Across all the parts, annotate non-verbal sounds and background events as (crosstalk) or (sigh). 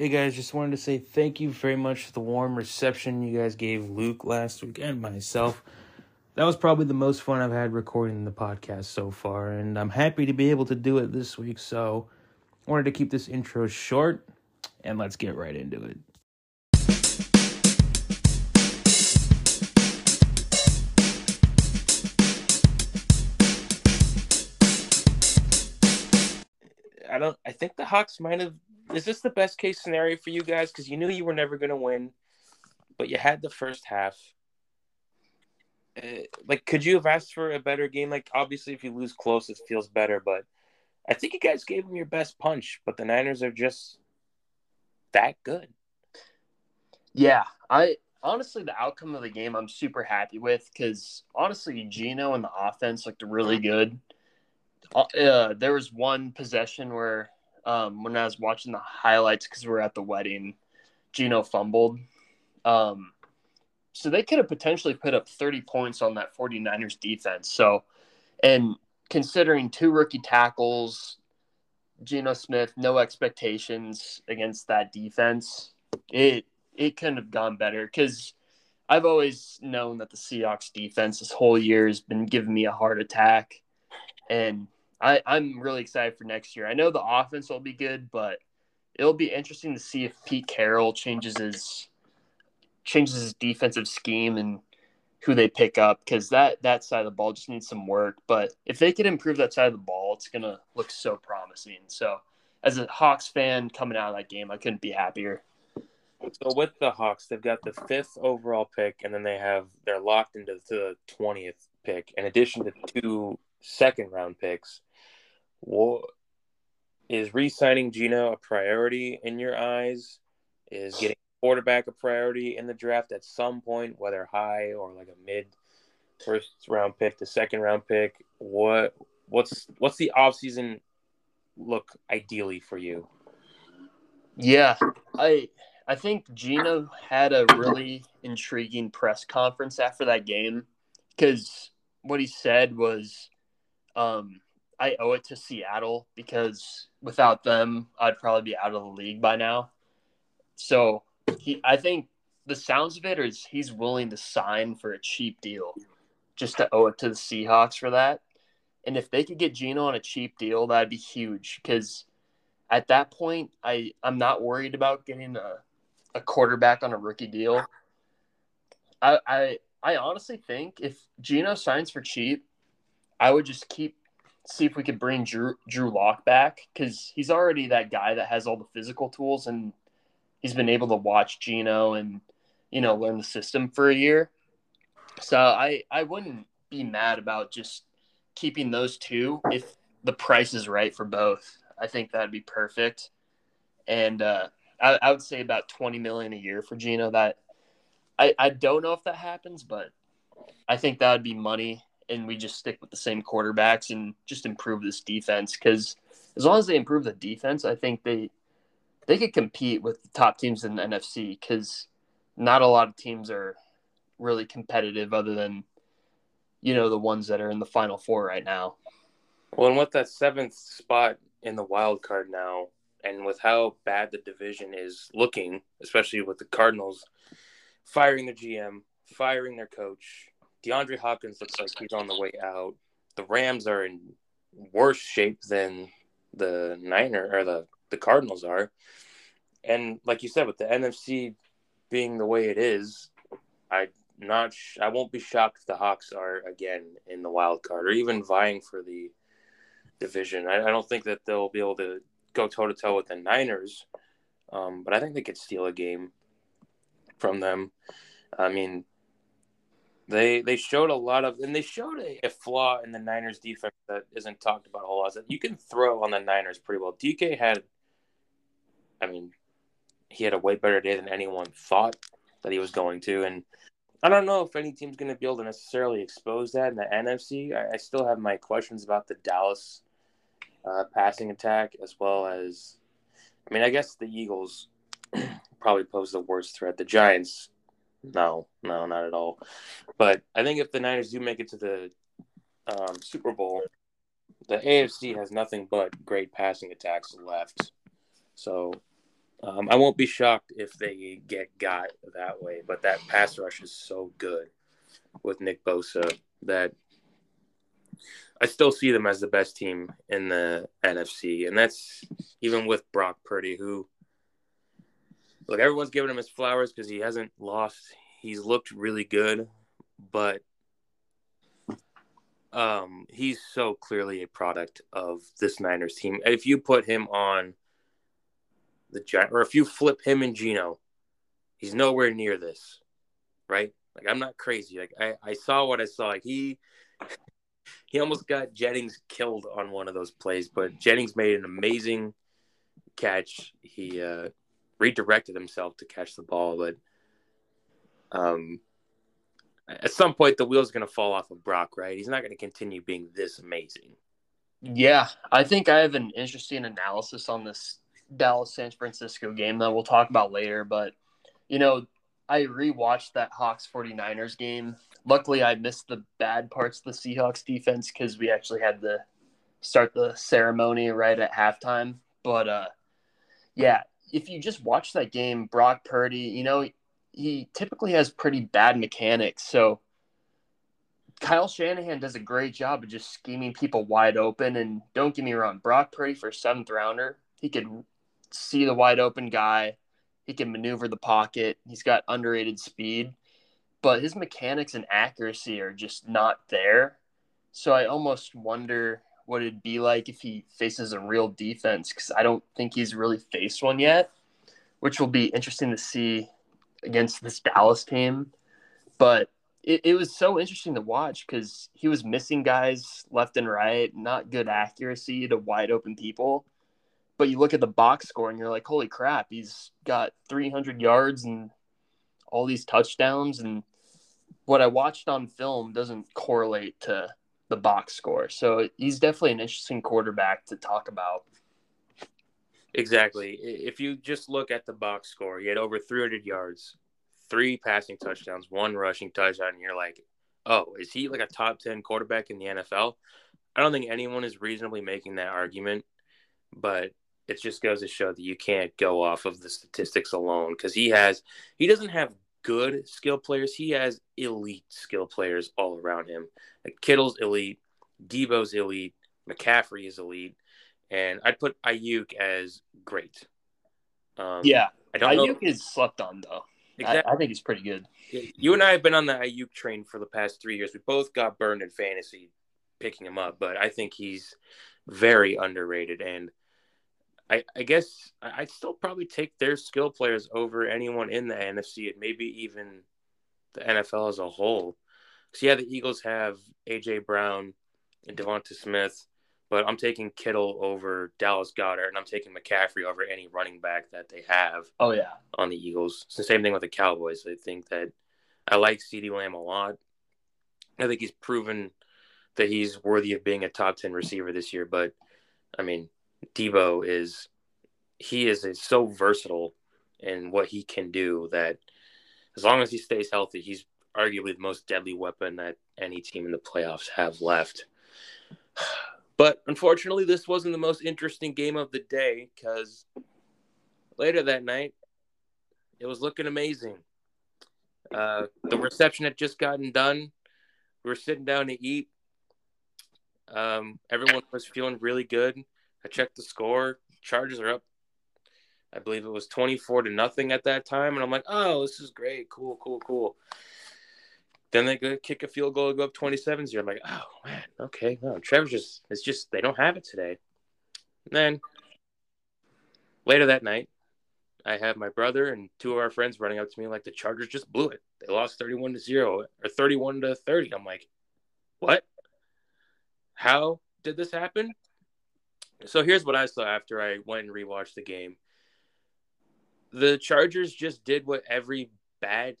Hey guys, just wanted to say thank you very much for the warm reception you guys gave Luke last week and myself. That was probably the most fun I've had recording the podcast so far, and I'm happy to be able to do it this week. So, I wanted to keep this intro short, and let's get right into it. I don't. I think the Hawks might have. Is this the best case scenario for you guys? Because you knew you were never going to win, but you had the first half. Uh, like, could you have asked for a better game? Like, obviously, if you lose close, it feels better. But I think you guys gave them your best punch. But the Niners are just that good. Yeah, I honestly the outcome of the game I'm super happy with because honestly, Geno and the offense looked really good. Uh, uh, there was one possession where um, when I was watching the highlights because we are at the wedding, Geno fumbled. Um, so they could have potentially put up 30 points on that 49ers defense. So, and considering two rookie tackles, Geno Smith, no expectations against that defense, it it couldn't have gone better because I've always known that the Seahawks defense this whole year has been giving me a heart attack. And I, I'm really excited for next year. I know the offense will be good, but it'll be interesting to see if Pete Carroll changes his changes his defensive scheme and who they pick up because that that side of the ball just needs some work. But if they could improve that side of the ball, it's gonna look so promising. So as a Hawks fan coming out of that game, I couldn't be happier. So with the Hawks, they've got the fifth overall pick, and then they have they're locked into the twentieth pick, in addition to two second round picks. What is re-signing Geno a priority in your eyes? Is getting quarterback a priority in the draft at some point, whether high or like a mid first round pick to second round pick? What what's what's the offseason look ideally for you? Yeah, I I think Geno had a really intriguing press conference after that game because what he said was um, I owe it to Seattle because without them, I'd probably be out of the league by now. So he, I think the sounds of it is he's willing to sign for a cheap deal just to owe it to the Seahawks for that. And if they could get Geno on a cheap deal, that'd be huge because at that point, I, I'm not worried about getting a, a quarterback on a rookie deal. I, I I honestly think if Geno signs for cheap, I would just keep see if we could bring Drew Drew Lock back because he's already that guy that has all the physical tools and he's been able to watch Geno and you know learn the system for a year. So I I wouldn't be mad about just keeping those two if the price is right for both. I think that'd be perfect. And uh, I, I would say about twenty million a year for Geno. That I, I don't know if that happens, but I think that would be money and we just stick with the same quarterbacks and just improve this defense because as long as they improve the defense, I think they they could compete with the top teams in the NFC because not a lot of teams are really competitive other than you know the ones that are in the final four right now. Well, and with that seventh spot in the wild card now, and with how bad the division is looking, especially with the Cardinals firing the GM, firing their coach, DeAndre Hopkins looks like he's on the way out. The Rams are in worse shape than the Niner or the, the Cardinals are. And like you said, with the NFC being the way it is, I not sh- I won't be shocked if the Hawks are again in the wild card or even vying for the division. I, I don't think that they'll be able to go toe to toe with the Niners, um, but I think they could steal a game from them. I mean, they they showed a lot of, and they showed a, a, flaw in the Niners defense that isn't talked about a lot. That you can throw on the Niners pretty well. DK had, I mean, he had a way better day than anyone thought that he was going to, and I don't know if any team's going to be able to necessarily expose that in the NFC. I, I still have my questions about the Dallas uh, passing attack as well as, I mean, I guess the Eagles (clears throat) probably pose the worst threat. The Giants no, no, not at all. But I think if the Niners do make it to the um, Super Bowl, the AFC has nothing but great passing attacks left. So Um, I won't be shocked if they get got that way, but that pass rush is so good with Nick Bosa that I still see them as the best team in the NFC, and that's even with Brock Purdy, who look everyone's giving him his flowers because he hasn't lost. He's looked really good, but um, he's so clearly a product of this Niners team. If you put him on the Giant, or if you flip him and Geno, he's nowhere near this, right? Like I'm not crazy. Like I, I saw what I saw. Like he he almost got Jennings killed on one of those plays, but Jennings made an amazing catch. He uh, redirected himself to catch the ball, but um, at some point the wheel's going to fall off of Brock, right? He's not going to continue being this amazing. Yeah, I think I have an interesting analysis on this Dallas San Francisco game that we'll talk about later, but you know, I rewatched that Hawks 49ers game. Luckily, I missed the bad parts of the Seahawks defense because we actually had to start the ceremony right at halftime. But uh, yeah, if you just watch that game, Brock Purdy, you know, he typically has pretty bad mechanics. So Kyle Shanahan does a great job of just scheming people wide open. And don't get me wrong, Brock Purdy for seventh rounder, he could see the wide open guy. He can maneuver the pocket. He's got underrated speed, but his mechanics and accuracy are just not there. So I almost wonder what it'd be like if he faces a real defense because I don't think he's really faced one yet, which will be interesting to see against this Dallas team. But it, it was so interesting to watch because he was missing guys left and right, not good accuracy to wide open people. But you look at the box score and you're like, holy crap, he's got 300 yards and all these touchdowns. And what I watched on film doesn't correlate to the box score. So he's definitely an interesting quarterback to talk about. Exactly. If you just look at the box score, he had over 300 yards, three passing touchdowns, one rushing touchdown, and you're like, oh, is he like a top 10 quarterback in the NFL? I don't think anyone is reasonably making that argument, but it just goes to show that you can't go off of the statistics alone because he has, he doesn't have good skill players. He has elite skill players all around him. Like Kittle's elite, Deebo's elite, McCaffrey is elite and I'd put Aiyuk as great. Um, yeah, I don't Aiyuk know. is slept on though. Exactly. I, I, think he's pretty good. You and I have been on the Aiyuk train for the past three years. We both got burned in fantasy picking him up, but I think he's very underrated. And I, I guess I'd still probably take their skill players over anyone in the NFC and maybe even the NFL as a whole. Because yeah, the Eagles have AJ Brown and DeVonta Smith but I'm taking Kittle over Dallas Goedert, and I'm taking McCaffrey over any running back that they have. Oh yeah, on the Eagles. It's the same thing with the Cowboys. I think that I like CeeDee Lamb a lot. I think he's proven that he's worthy of being a top ten receiver this year. But I mean, Deebo is he is, is so versatile in what he can do that as long as he stays healthy, he's arguably the most deadly weapon that any team in the playoffs have left. (sighs) But unfortunately, this wasn't the most interesting game of the day because later that night, it was looking amazing. Uh, the reception had just gotten done. We were sitting down to eat. Um, everyone was feeling really good. I checked the score. Chargers are up. I believe it was 24 to nothing at that time. And I'm like, oh, this is great. Cool, cool, cool. Then they kick a field goal, go up 27 0. I'm like, oh, man, okay. No, Trevor's just, it's just, they don't have it today. And then later that night, I have my brother and two of our friends running up to me like the Chargers just blew it. They lost 31 to 0 or 31 to 30. I'm like, what? How did this happen? So here's what I saw after I went and rewatched the game. The Chargers just did what every bad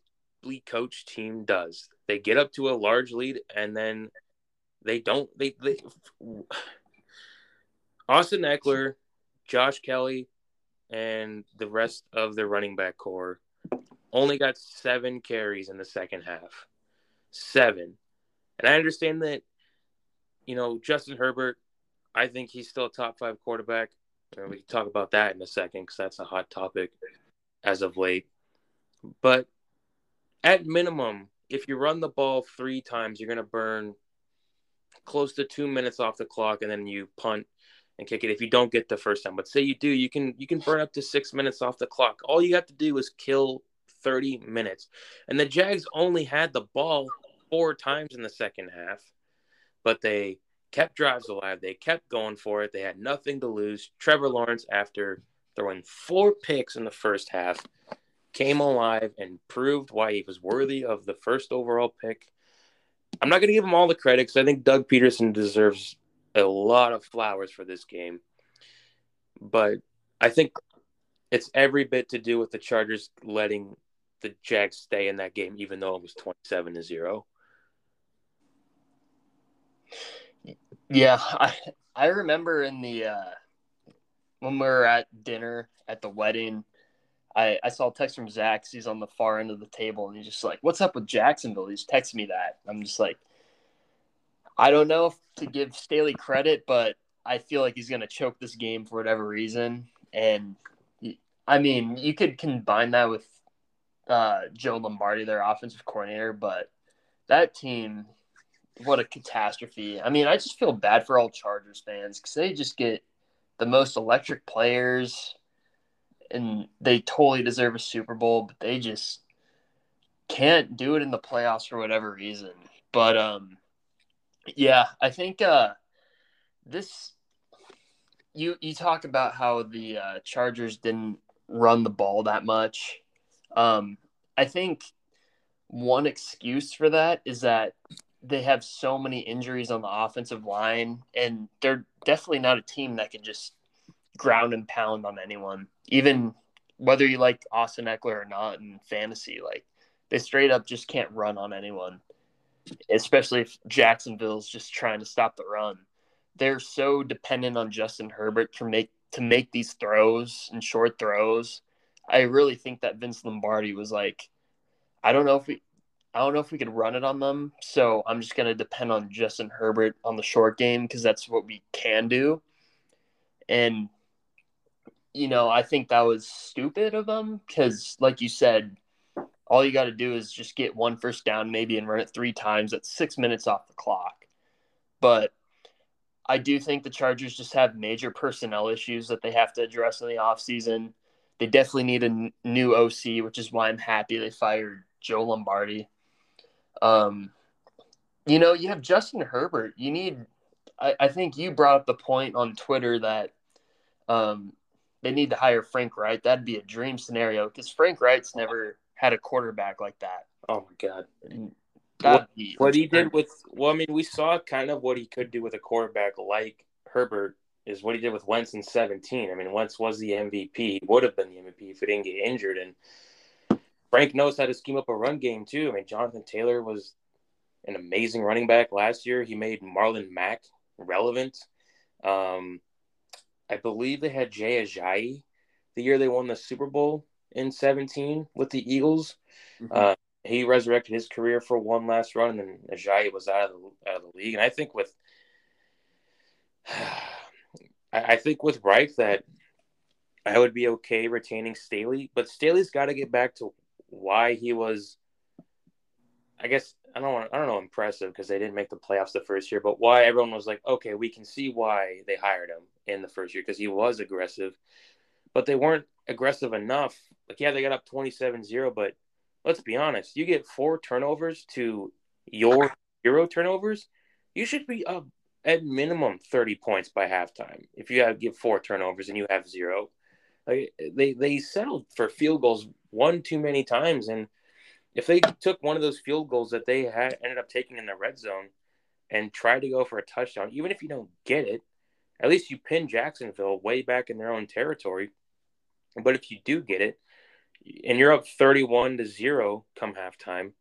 coached team does. They get up to a large lead and then they don't they, they Austin Ekeler, Josh Kelley, and the rest of the running back core only got seven carries in the second half. Seven. And I understand that, you know, Justin Herbert, I think he's still a top five quarterback. And we can talk about that in a second because that's a hot topic as of late. But at minimum, if you run the ball three times, you're going to burn close to two minutes off the clock, and then you punt and kick it if you don't get the first time. But say you do, you can you can burn up to six minutes off the clock. All you have to do is kill 30 minutes. And the Jags only had the ball four times in the second half, but they kept drives alive. They kept going for it. They had nothing to lose. Trevor Lawrence, after throwing four picks in the first half, came alive and proved why he was worthy of the first overall pick. I'm not going to give him all the credit because I think Doug Pederson deserves a lot of flowers for this game. But I think it's every bit to do with the Chargers letting the Jags stay in that game, even though it was 27 to 0. Yeah, I I remember in the uh, when we were at dinner at the wedding, I I saw a text from Zach. He's on the far end of the table, and he's just like, "What's up with Jacksonville?" He's texting me that. I'm just like, I don't know to give Staley credit, but I feel like he's going to choke this game for whatever reason. And I mean, you could combine that with uh, Joe Lombardi, their offensive coordinator, but that team what a catastrophe. I mean, I just feel bad for all Chargers fans because they just get the most electric players and they totally deserve a Super Bowl, but they just can't do it in the playoffs for whatever reason. But um yeah, I think uh this you you talk about how the uh, Chargers didn't run the ball that much. Um I think one excuse for that is that they have so many injuries on the offensive line, and they're definitely not a team that can just ground and pound on anyone. Even whether you like Austin Ekeler or not in fantasy, like they straight up just can't run on anyone. Especially if Jacksonville's just trying to stop the run. They're so dependent on Justin Herbert to make to make these throws and short throws. I really think that Vince Lombardi was like, I don't know if we I don't know if we could run it on them. So I'm just going to depend on Justin Herbert on the short game because that's what we can do. And, you know, I think that was stupid of them because, like you said, all you got to do is just get one first down maybe and run it three times at six minutes off the clock. But I do think the Chargers just have major personnel issues that they have to address in the offseason. They definitely need a new OC, which is why I'm happy they fired Joe Lombardi. Um, you know, you have Justin Herbert. You need. I, I think you brought up the point on Twitter that um, they need to hire Frank Reich. That'd be a dream scenario because Frank Reich's never had a quarterback like that. Oh my god. What, what he did with well, I mean, we saw kind of what he could do with a quarterback like Herbert is what he did with Wentz in 17. I mean, Wentz was the MVP. He would have been the MVP if he didn't get injured. And Frank knows how to scheme up a run game too. I mean, Jonathan Taylor was an amazing running back last year. He made Marlon Mack relevant. Um, I believe they had Jay Ajayi the year they won the Super Bowl in 17 with the Eagles. Mm-hmm. Uh, he resurrected his career for one last run, and then Ajayi was out of the out of the league. And I think with (sighs) I think with Reich that I would be okay retaining Staley, but Staley's got to get back to why he was I guess I don't want I don't know impressive because they didn't make the playoffs the first year, but why everyone was like, okay, we can see why they hired him in the first year because he was aggressive, but they weren't aggressive enough. Like, yeah, they got up 27-0, but let's be honest, you get four turnovers to your zero turnovers, you should be up at minimum 30 points by halftime. If you have give four turnovers and you have zero, they they settled for field goals one too many times. And if they took one of those field goals that they had ended up taking in the red zone and tried to go for a touchdown, even if you don't get it, at least you pin Jacksonville way back in their own territory. But if you do get it, and you're up 31 to 0 come halftime,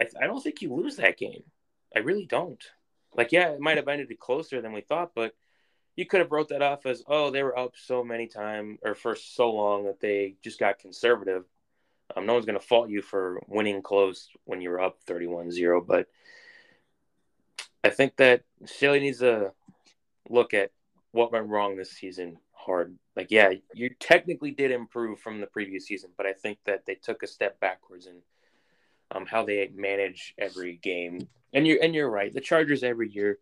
I, I don't think you lose that game. I really don't. Like, yeah, it might have ended closer than we thought, but – you could have wrote that off as oh they were up so many times or for so long that they just got conservative um, no one's going to fault you for winning close when you're up 31-0 but i think that Staley needs to look at what went wrong this season hard. Like, yeah, you technically did improve from the previous season, but I think that they took a step backwards in um, how they manage every game. And you're and you're right. The Chargers every year,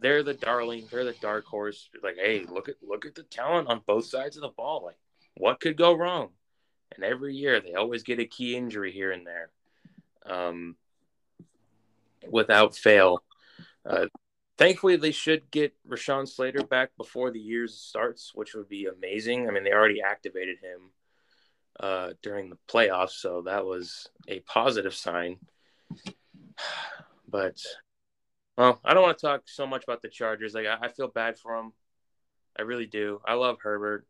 they're the darling, they're the dark horse. Like, hey, look at look at the talent on both sides of the ball. Like, what could go wrong? And every year they always get a key injury here and there. Um, without fail. Uh, thankfully, they should get Rashawn Slater back before the year starts, which would be amazing. I mean, they already activated him uh, during the playoffs, so that was a positive sign. (sighs) But, well, I don't want to talk so much about the Chargers. Like, I, I feel bad for them. I really do. I love Herbert.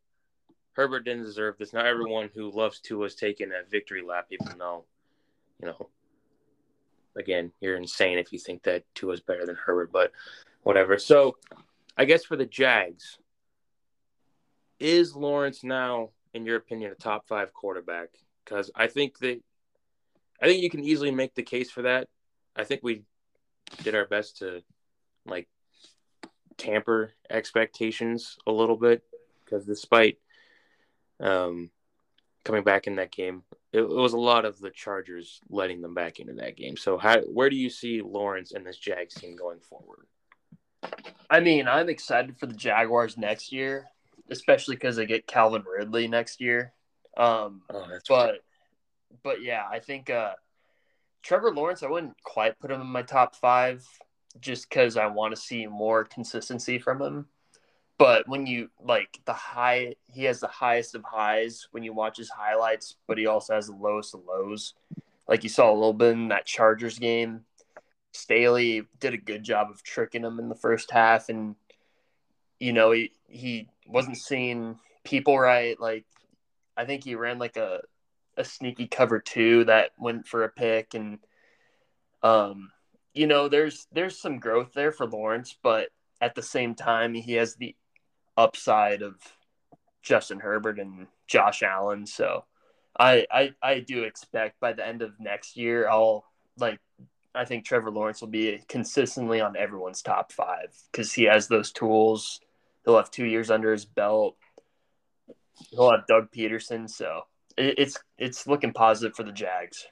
Herbert didn't deserve this. Not everyone who loves Tua is taking a victory lap, even though, you know, again, you're insane if you think that Tua is better than Herbert, but whatever. So, I guess for the Jags, is Lawrence now, in your opinion, a top five quarterback? Because I think that I think you can easily make the case for that. I think we did our best to like tamper expectations a little bit because despite um, coming back in that game, it, it, was a lot of the Chargers letting them back into that game. So, how where do you see Lawrence and this Jags team going forward? I mean, I'm excited for the Jaguars next year, especially because they get Calvin Ridley next year. Um, oh, that's but but yeah, I think uh, Trevor Lawrence. I wouldn't quite put him in my top five, just because I want to see more consistency from him. But when you like the high, he has the highest of highs when you watch his highlights, but he also has the lowest of lows. Like you saw a little bit in that Chargers game. Staley did a good job of tricking him in the first half, and you know he he wasn't seeing people right. Like I think he ran like a a sneaky cover two that went for a pick, and um, you know there's there's some growth there for Lawrence, but at the same time he has the upside of Justin Herbert and Josh Allen. So I, I I do expect by the end of next year I'll like I think Trevor Lawrence will be consistently on everyone's top five because he has those tools. He'll have two years under his belt. He'll have Doug Pederson. so it's it's looking positive for the Jags.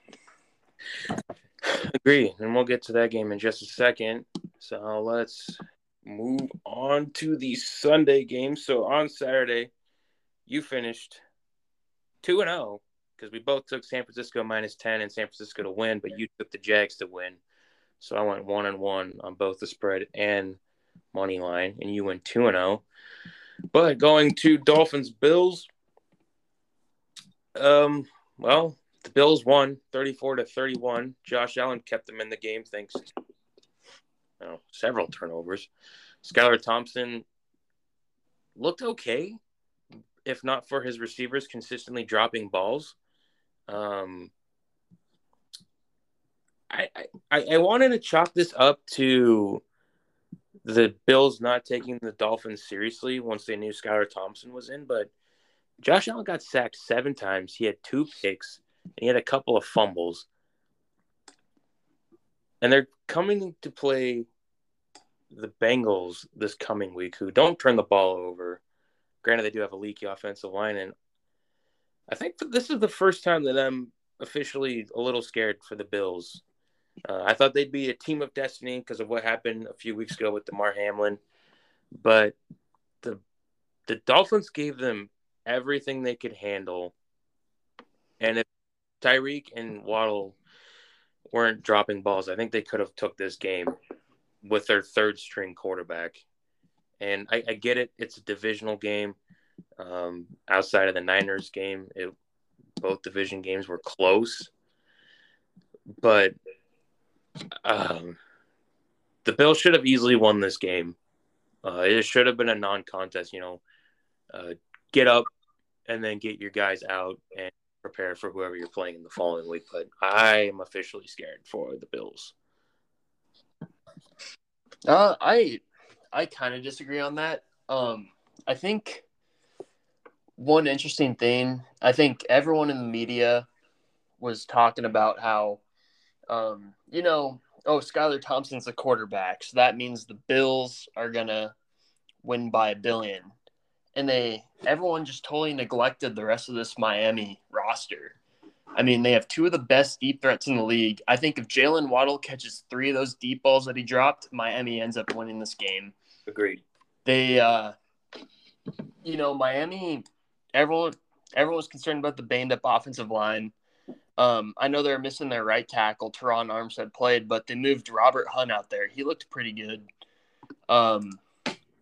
Agree, and we'll get to that game in just a second. So let's move on to the Sunday game. So on Saturday, you finished 2 and 0 because we both took San Francisco minus 10 and San Francisco to win, but you took the Jags to win. So I went 1 and 1 on both the spread and money line, and you went 2 and 0. But going to Dolphins Bills, um, well, the Bills won 34 to 31. Josh Allen kept them in the game thanks several turnovers. Skylar Thompson looked okay, if not for his receivers consistently dropping balls. Um, I, I, I wanted to chalk this up to the Bills not taking the Dolphins seriously once they knew Skylar Thompson was in, but Josh Allen got sacked seven times. He had two picks and he had a couple of fumbles. And they're coming to play the Bengals this coming week, who don't turn the ball over. Granted, they do have a leaky offensive line, and I think this is the first time that I'm officially a little scared for the Bills. Uh, I thought they'd be a team of destiny because of what happened a few weeks ago with Damar Hamlin, but the the Dolphins gave them everything they could handle, and if Tyreek and Waddle weren't dropping balls, I think they could have took this game with their third string quarterback. And I, I get it; it's a divisional game. Um, outside of the Niners game, it, both division games were close, but um, the Bills should have easily won this game. Uh, it should have been a non-contest. You know, uh, get up and then get your guys out and prepare for whoever you're playing in the following week. But I am officially scared for the Bills. Uh, I I kind of disagree on that. Um, I think one interesting thing. I think everyone in the media was talking about how, um, you know, oh, Skylar Thompson's a quarterback, so that means the Bills are gonna win by a billion. And they everyone just totally neglected the rest of this Miami roster. I mean, they have two of the best deep threats in the league. I think if Jalen Waddle catches three of those deep balls that he dropped, Miami ends up winning this game. Agreed. They, uh, you know, Miami. Everyone, everyone was concerned about the banged up offensive line. Um, I know they're missing their right tackle. Terron Armstead played, but they moved Robert Hunt out there. He looked pretty good. Um,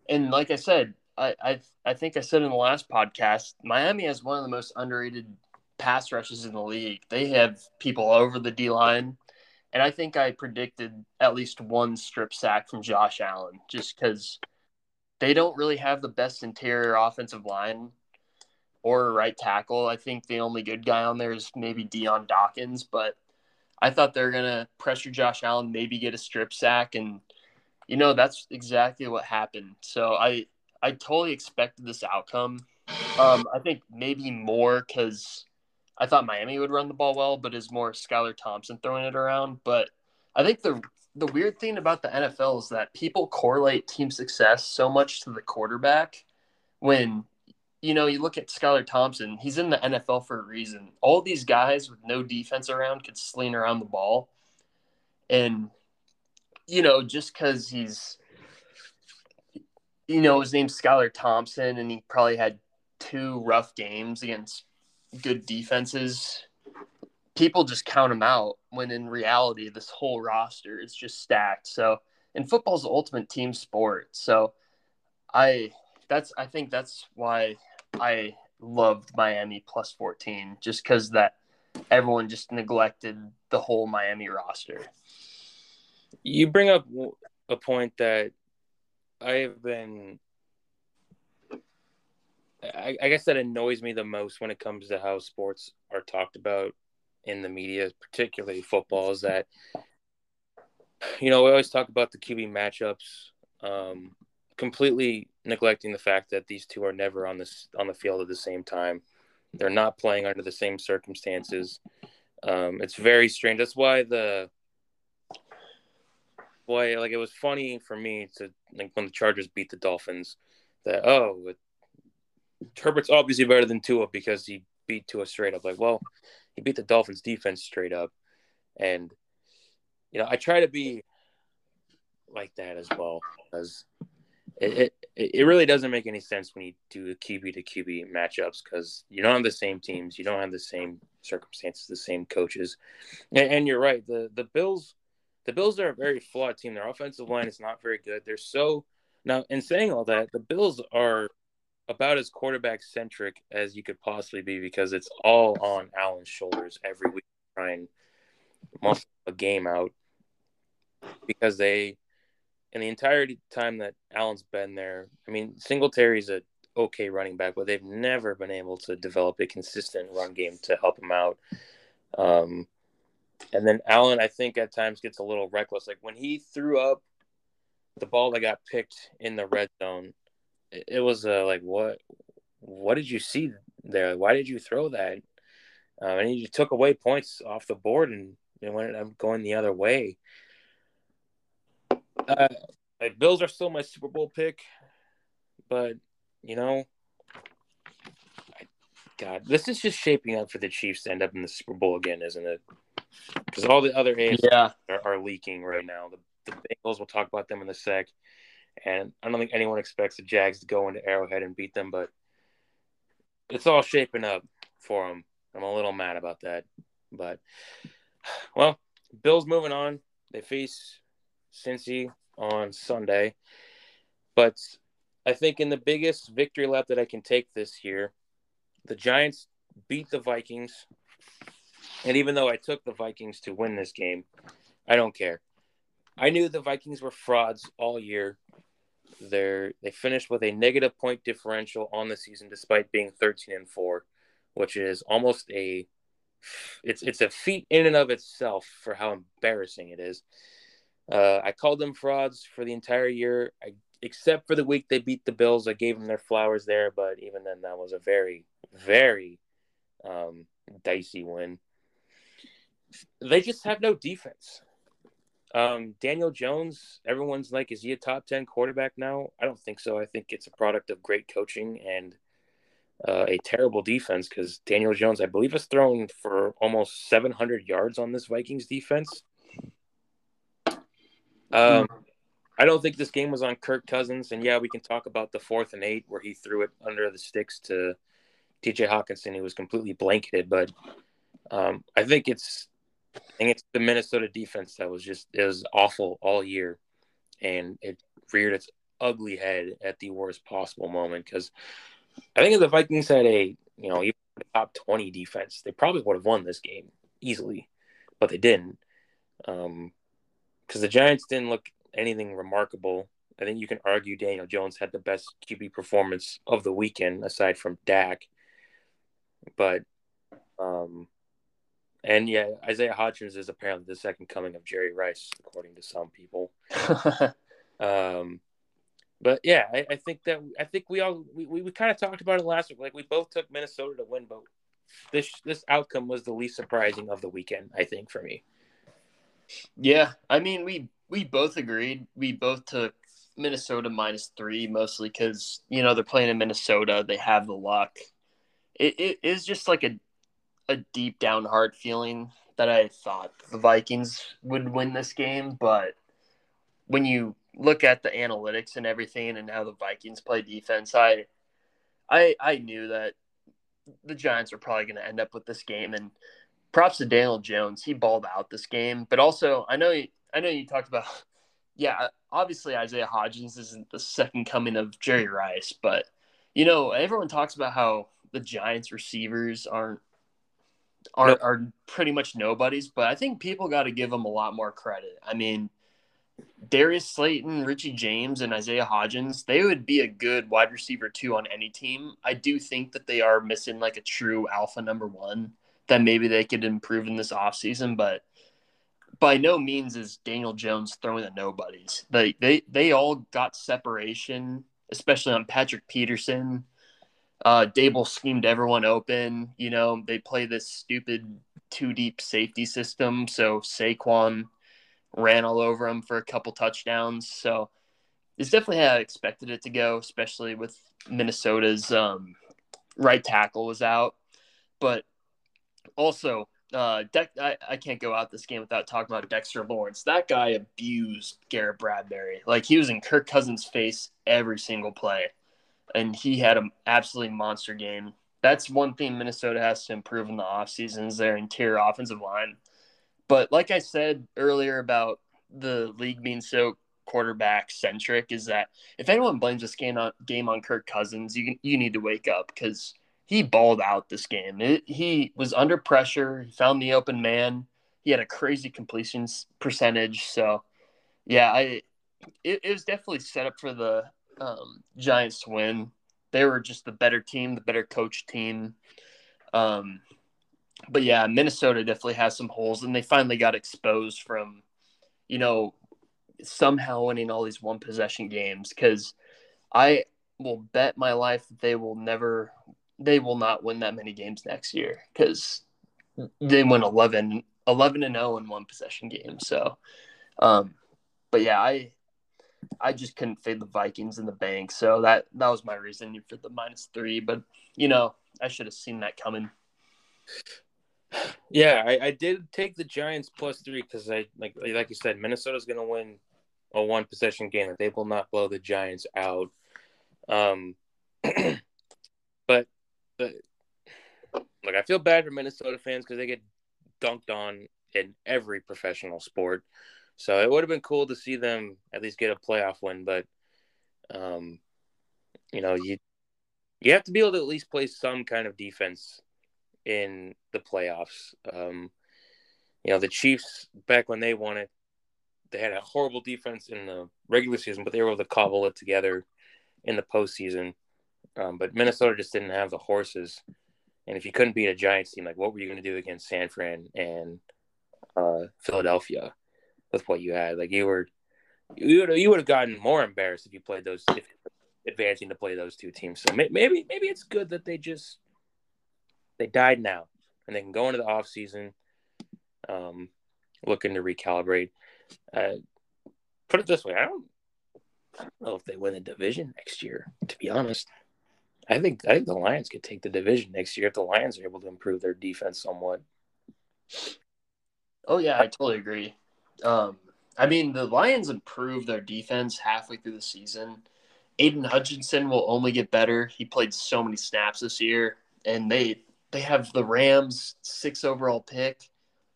and like I said, I, I I think I said in the last podcast, Miami has one of the most underrated pass rushes in the league. They have people over the D line, and I think I predicted at least one strip sack from Josh Allen, just because they don't really have the best interior offensive line or right tackle. I think the only good guy on there is maybe Dion Dawkins, but I thought they were gonna pressure Josh Allen, maybe get a strip sack, and you know that's exactly what happened. So I I totally expected this outcome. Um, I think maybe more because I thought Miami would run the ball well, but is more Skylar Thompson throwing it around. But I think the the weird thing about the NFL is that people correlate team success so much to the quarterback when you know, you look at Skylar Thompson, he's in the NFL for a reason. All these guys with no defense around could sling around the ball. And, you know, just because he's, you know, his name's Skylar Thompson and he probably had two rough games against good defenses, people just count him out when in reality, this whole roster is just stacked. So, and football's the ultimate team sport. So, I, that's, I think that's why I loved Miami plus 14 just because that everyone just neglected the whole Miami roster. You bring up a point that I have been. I, I guess that annoys me the most when it comes to how sports are talked about in the media, particularly football, is that you know we always talk about the QB matchups, um, completely neglecting the fact that these two are never on this on the field at the same time. They're not playing under the same circumstances. Um, it's very strange. That's why the why like it was funny for me to like when the Chargers beat the Dolphins that oh it, Herbert's obviously better than Tua because he beat Tua straight up. Like well, he beat the Dolphins defense straight up, and you know I try to be like that as well because it, it, it really doesn't make any sense when you do the QB to QB matchups because you don't have the same teams, you don't have the same circumstances, the same coaches, and, and you're right. The the Bills, the Bills are a very flawed team. Their offensive line is not very good. They're so now. In saying all that, the Bills are about as quarterback centric as you could possibly be because it's all on Allen's shoulders every week, trying muscle a game out because they in the entire time that Allen's been there, I mean, Singletary's a okay running back, but they've never been able to develop a consistent run game to help him out. Um, and then Allen, I think at times gets a little reckless. Like when he threw up the ball that got picked in the red zone, it, was uh, like, what? What did you see there? Why did you throw that? Um, and he took away points off the board and it went up going the other way. Uh, like Bills are still my Super Bowl pick, but you know, I, God, this is just shaping up for the Chiefs to end up in the Super Bowl again, isn't it? Because all the other AFC yeah. are, are, leaking right now. The, the Bengals, we'll talk about them in a sec, and I don't think anyone expects the Jags to go into Arrowhead and beat them, but it's all shaping up for them. I'm a little mad about that, but (sighs) well, Bills moving on. They face Cincy on Sunday. But I think in the biggest victory lap that I can take this year, the Giants beat the Vikings. And even though I took the Vikings to win this game, I don't care. I knew the Vikings were frauds all year. They're they finished with a negative point differential on the season despite being 13 and 4, which is almost a it's it's a feat in and of itself for how embarrassing it is. Uh, I called them frauds for the entire year, I, except for the week they beat the Bills. I gave them their flowers there, but even then, that was a very, very um, dicey win. They just have no defense. Um, Daniel Jones, everyone's like, is he a top 10 quarterback now? I don't think so. I think it's a product of great coaching and uh, a terrible defense because Daniel Jones, I believe, has thrown for almost 700 yards on this Vikings defense. Um, I don't think this game was on Kirk Cousins. And yeah, we can talk about the fourth and eight where he threw it under the sticks to TJ Hockenson, He was completely blanketed. But um, I think it's I think it's the Minnesota defense that was just it was awful all year, and it reared its ugly head at the worst possible moment. Because I think if the Vikings had a you know even top twenty defense, they probably would have won this game easily, but they didn't. Um, because the Giants didn't look anything remarkable. I think you can argue Daniel Jones had the best QB performance of the weekend aside from Dak. But um and yeah, Isaiah Hodgins is apparently the second coming of Jerry Rice, according to some people. (laughs) um, but yeah, I, I, think that I think we all we, we, we kind of talked about it last week. Like we both took Minnesota to win, but this this outcome was the least surprising of the weekend, I think, for me. Yeah, I mean we we both agreed. We both took Minnesota minus three, mostly because you know they're playing in Minnesota. They have the luck. It, it is just like a a deep down heart feeling that I thought the Vikings would win this game, but when you look at the analytics and everything and how the Vikings play defense, I I I knew that the Giants were probably going to end up with this game and props to Daniel Jones. He balled out this game, but also I know you, I know you talked about (laughs) yeah, obviously Isaiah Hodgins isn't the second coming of Jerry Rice, but you know, everyone talks about how the Giants receivers aren't are nope. are pretty much nobodies, but I think people got to give them a lot more credit. I mean, Darius Slayton, Richie James, and Isaiah Hodgins, they would be a good wide receiver two on any team. I do think that they are missing like a true alpha number one that maybe they could improve in this offseason, but by no means is Daniel Jones throwing at nobodies. They they they all got separation, especially on Patrick Peterson. Uh, Daboll schemed everyone open. You know, they play this stupid two deep safety system. So Saquon ran all over him for a couple touchdowns. So it's definitely how I expected it to go, especially with Minnesota's um, right tackle was out. But also, uh, De- I, I can't go out this game without talking about Dexter Lawrence. That guy abused Garrett Bradbury. Like he was in Kirk Cousins' face every single play and he had an absolutely monster game. That's one thing Minnesota has to improve in the offseason is their interior offensive line. But like I said earlier about the league being so quarterback centric, is that if anyone blames this game on game on Kirk Cousins, you you need to wake up because he balled out this game. It, he was under pressure. He found the open man. He had a crazy completion percentage. So, yeah, I it, it was definitely set up for the um, Giants win. They were just the better team, the better coach team. Um, but yeah, Minnesota definitely has some holes, and they finally got exposed from, you know, somehow winning all these one possession games. Because I will bet my life that they will never, they will not win that many games next year because they went 11, 11 and 0 in one possession game. So, um, but yeah, I I just couldn't fade the Vikings in the bank, so that that was my reason for the minus three. But you know, I should have seen that coming. (sighs) Yeah, I, I did take the Giants plus three because I like like you said, Minnesota's going to win a one possession game they will not blow the Giants out. Um, (clears throat) but but like I feel bad for Minnesota fans because they get dunked on in every professional sport. So it would have been cool to see them at least get a playoff win, but um, you know, you you have to be able to at least play some kind of defense in the playoffs. Um, you know, the Chiefs back when they won it, they had a horrible defense in the regular season, but they were able to cobble it together in the postseason. Um, but Minnesota just didn't have the horses. And if you couldn't beat a Giants team, like what were you going to do against San Fran and uh, Philadelphia? With what you had. Like you were, you would you would have gotten more embarrassed if you played those if advancing to play those two teams. So maybe maybe it's good that they just they died now and they can go into the off season, um, looking to recalibrate. Uh, put it this way, I don't, I don't know if they win the division next year. To be honest, I think I think the Lions could take the division next year if the Lions are able to improve their defense somewhat. Oh yeah, I totally agree. Um, I mean, the Lions improved their defense halfway through the season. Aidan Hutchinson will only get better. He played so many snaps this year, and they they have the Rams six overall pick.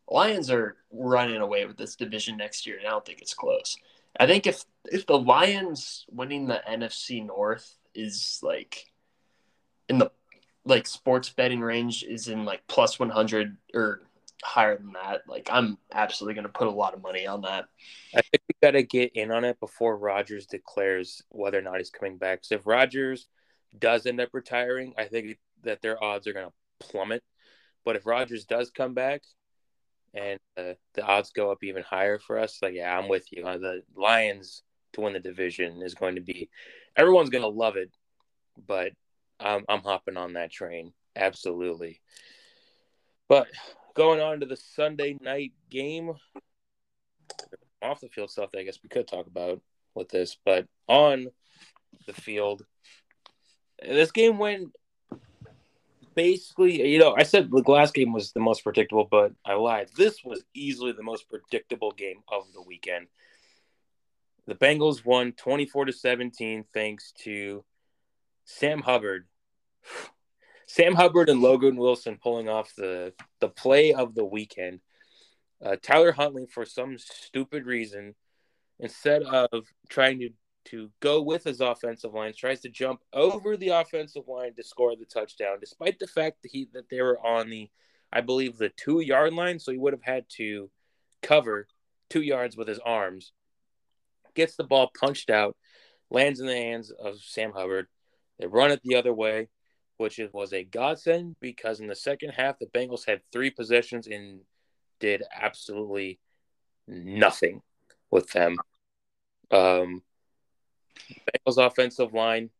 Lions are running away with this division next year, and I don't think it's close. I think if if the Lions winning the NFC North is like in the like sports betting range is in like plus one hundred or higher than that, like I'm absolutely going to put a lot of money on that. I think we got to get in on it before Rodgers declares whether or not he's coming back. So if Rodgers does end up retiring, I think that their odds are going to plummet. But if Rodgers does come back and uh, the odds go up even higher for us, like yeah, I'm with you. Uh, the Lions to win the division is going to be everyone's going to love it, but I'm I'm hopping on that train absolutely. But going on to the Sunday night game, off the field stuff I guess we could talk about with this, but on the field, this game went basically, you know, I said the last game was the most predictable, but I lied. This was easily the most predictable game of the weekend. The Bengals won 24 to 17 thanks to Sam Hubbard Sam Hubbard and Logan Wilson pulling off the the play of the weekend. Uh, Tyler Huntley, for some stupid reason, instead of trying to to go with his offensive line, tries to jump over the offensive line to score the touchdown, despite the fact that he that they were on the, I believe, the two yard line, so he would have had to cover two yards with his arms. Gets the ball punched out, lands in the hands of Sam Hubbard. They run it the other way which was a godsend because in the second half, the Bengals had three possessions and did absolutely nothing with them. Um, Bengals offensive line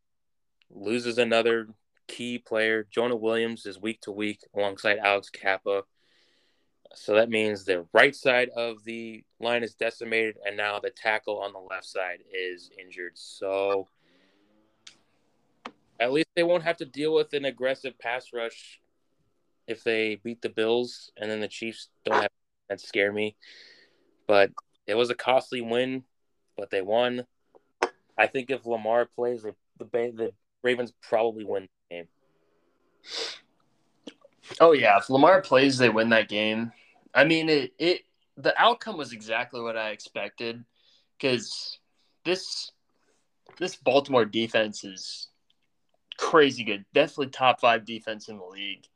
loses another key player. Jonah Williams is week to week alongside Alex Cappa. So that means the right side of the line is decimated, and now the tackle on the left side is injured. So at least they won't have to deal with an aggressive pass rush if they beat the Bills, and then the Chiefs don't have that scare me. But it was a costly win, but they won. I think if Lamar plays, the the, the Ravens probably win the game. Oh yeah, if Lamar plays, they win that game. I mean, it it the outcome was exactly what I expected because this this Baltimore defense is crazy good. Definitely top five defense in the league.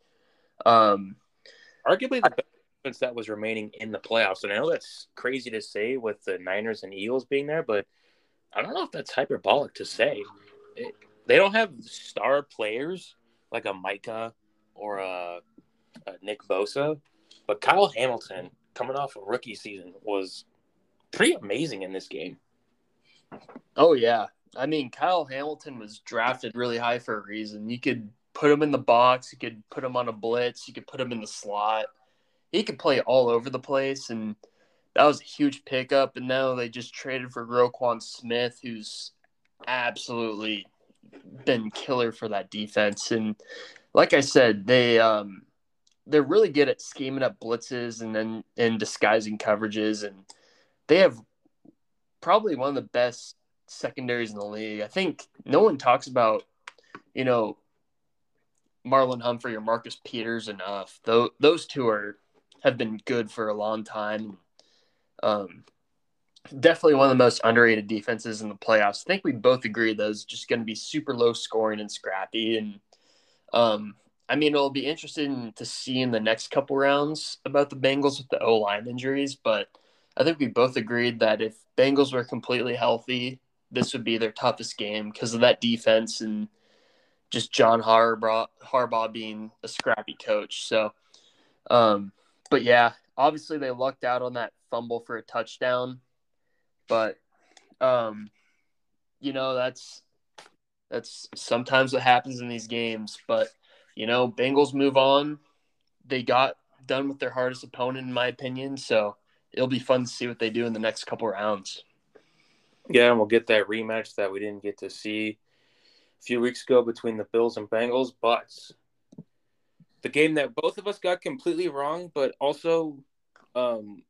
Um, Arguably the best defense that was remaining in the playoffs. And I know that's crazy to say with the Niners and Eagles being there, but I don't know if that's hyperbolic to say. It, they don't have star players like a Micah or a, a Nick Bosa, but Kyle Hamilton coming off a rookie season was pretty amazing in this game. Oh yeah, I mean, Kyle Hamilton was drafted really high for a reason. You could put him in the box, you could put him on a blitz, you could put him in the slot. He could play all over the place, and that was a huge pickup. And now they just traded for Roquan Smith, who's absolutely been killer for that defense. And like I said, they um, they're really good at scheming up blitzes and then and disguising coverages, and they have probably one of the best secondaries in the league. I think no one talks about, you know, Marlon Humphrey or Marcus Peters enough. Though those two are have been good for a long time. Um, definitely one of the most underrated defenses in the playoffs. I think we both agree those just going to be super low scoring and scrappy. And um, I mean, it'll be interesting to see in the next couple rounds about the Bengals with the O line injuries. But I think we both agreed that if Bengals were completely healthy this would be their toughest game because of that defense and just John Harbaugh, Harbaugh being a scrappy coach. So, um, but yeah, obviously they lucked out on that fumble for a touchdown, but um, you know that's that's sometimes what happens in these games. But you know, Bengals move on. They got done with their hardest opponent, in my opinion. So it'll be fun to see what they do in the next couple rounds. Yeah, and we'll get that rematch that we didn't get to see a few weeks ago between the Bills and Bengals. But the game that both of us got completely wrong, but also um,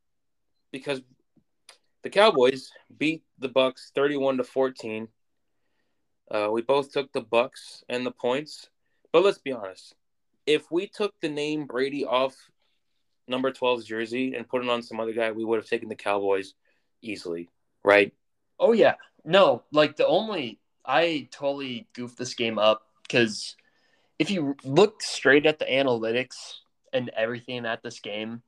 because the Cowboys beat the Bucks 31 to 14. Uh, we both took the Bucks and the points. But let's be honest. If we took the name Brady off number 12's jersey and put it on some other guy, we would have taken the Cowboys easily, right? Oh yeah. No, like the only I totally goofed this game up because if you look straight at the analytics and everything at this game,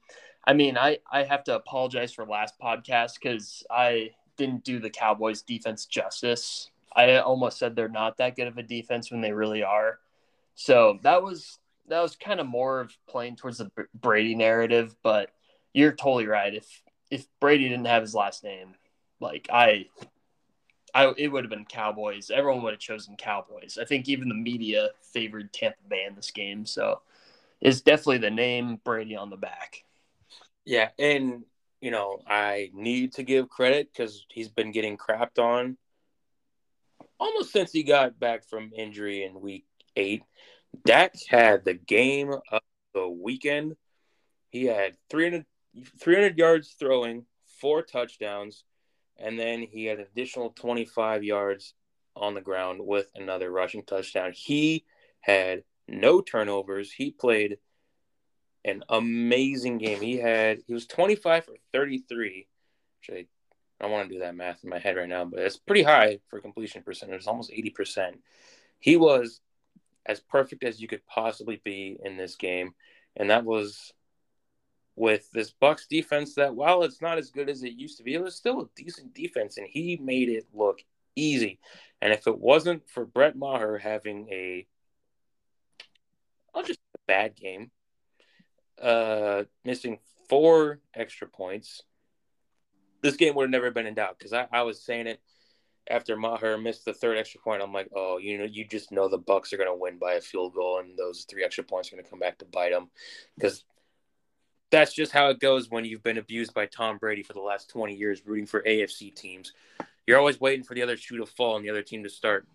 I mean, I I have to apologize for last podcast because I didn't do the Cowboys defense justice. I almost said they're not that good of a defense when they really are. So that was that was kind of more of playing towards the Brady narrative, but you're totally right. If if Brady didn't have his last name, like I I it would have been Cowboys. Everyone would have chosen Cowboys. I think even the media favored Tampa Bay in this game, so it's definitely the name Brady on the back. Yeah, and you know, I need to give credit because he's been getting crapped on almost since he got back from injury in week eight. Dak had the game of the weekend. He had 300, 300 yards throwing, four touchdowns, and then he had additional 25 yards on the ground with another rushing touchdown. He had no turnovers. He played an amazing game. He had he was 25 for 33, which I, I don't want to do that math in my head right now, but it's pretty high for completion percentage. It's almost 80%. He was as perfect as you could possibly be in this game, and that was with this Bucks defense that while it's not as good as it used to be, it was still a decent defense, and he made it look easy. And if it wasn't for Brett Maher having a, I'll just a bad game, uh, missing four extra points, this game would have never been in doubt because I, I was saying it after Maher missed the third extra point. I'm like, oh, you know, you just know the Bucks are going to win by a field goal, and those three extra points are going to come back to bite them because that's just how it goes when you've been abused by Tom Brady for the last 20 years, rooting for AFC teams. You're always waiting for the other shoe to fall and the other team to start,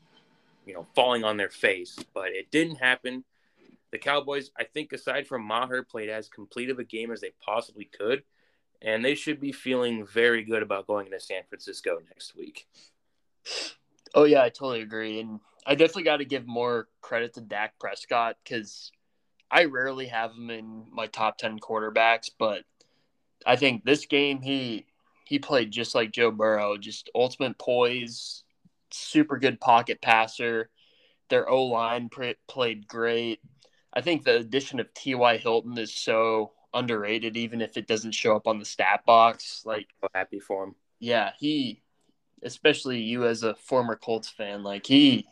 you know, falling on their face. But it didn't happen. The Cowboys, I think, aside from Maher, played as complete of a game as they possibly could, and they should be feeling very good about going into San Francisco next week. Oh yeah, I totally agree, and I definitely got to give more credit to Dak Prescott because I rarely have him in my top ten quarterbacks, but I think this game he he played just like Joe Burrow, just ultimate poise, super good pocket passer. Their O line played great. I think the addition of T.Y. Hilton is so underrated, even if it doesn't show up on the stat box. Like, so happy for him. Yeah, he, especially you as a former Colts fan, like he,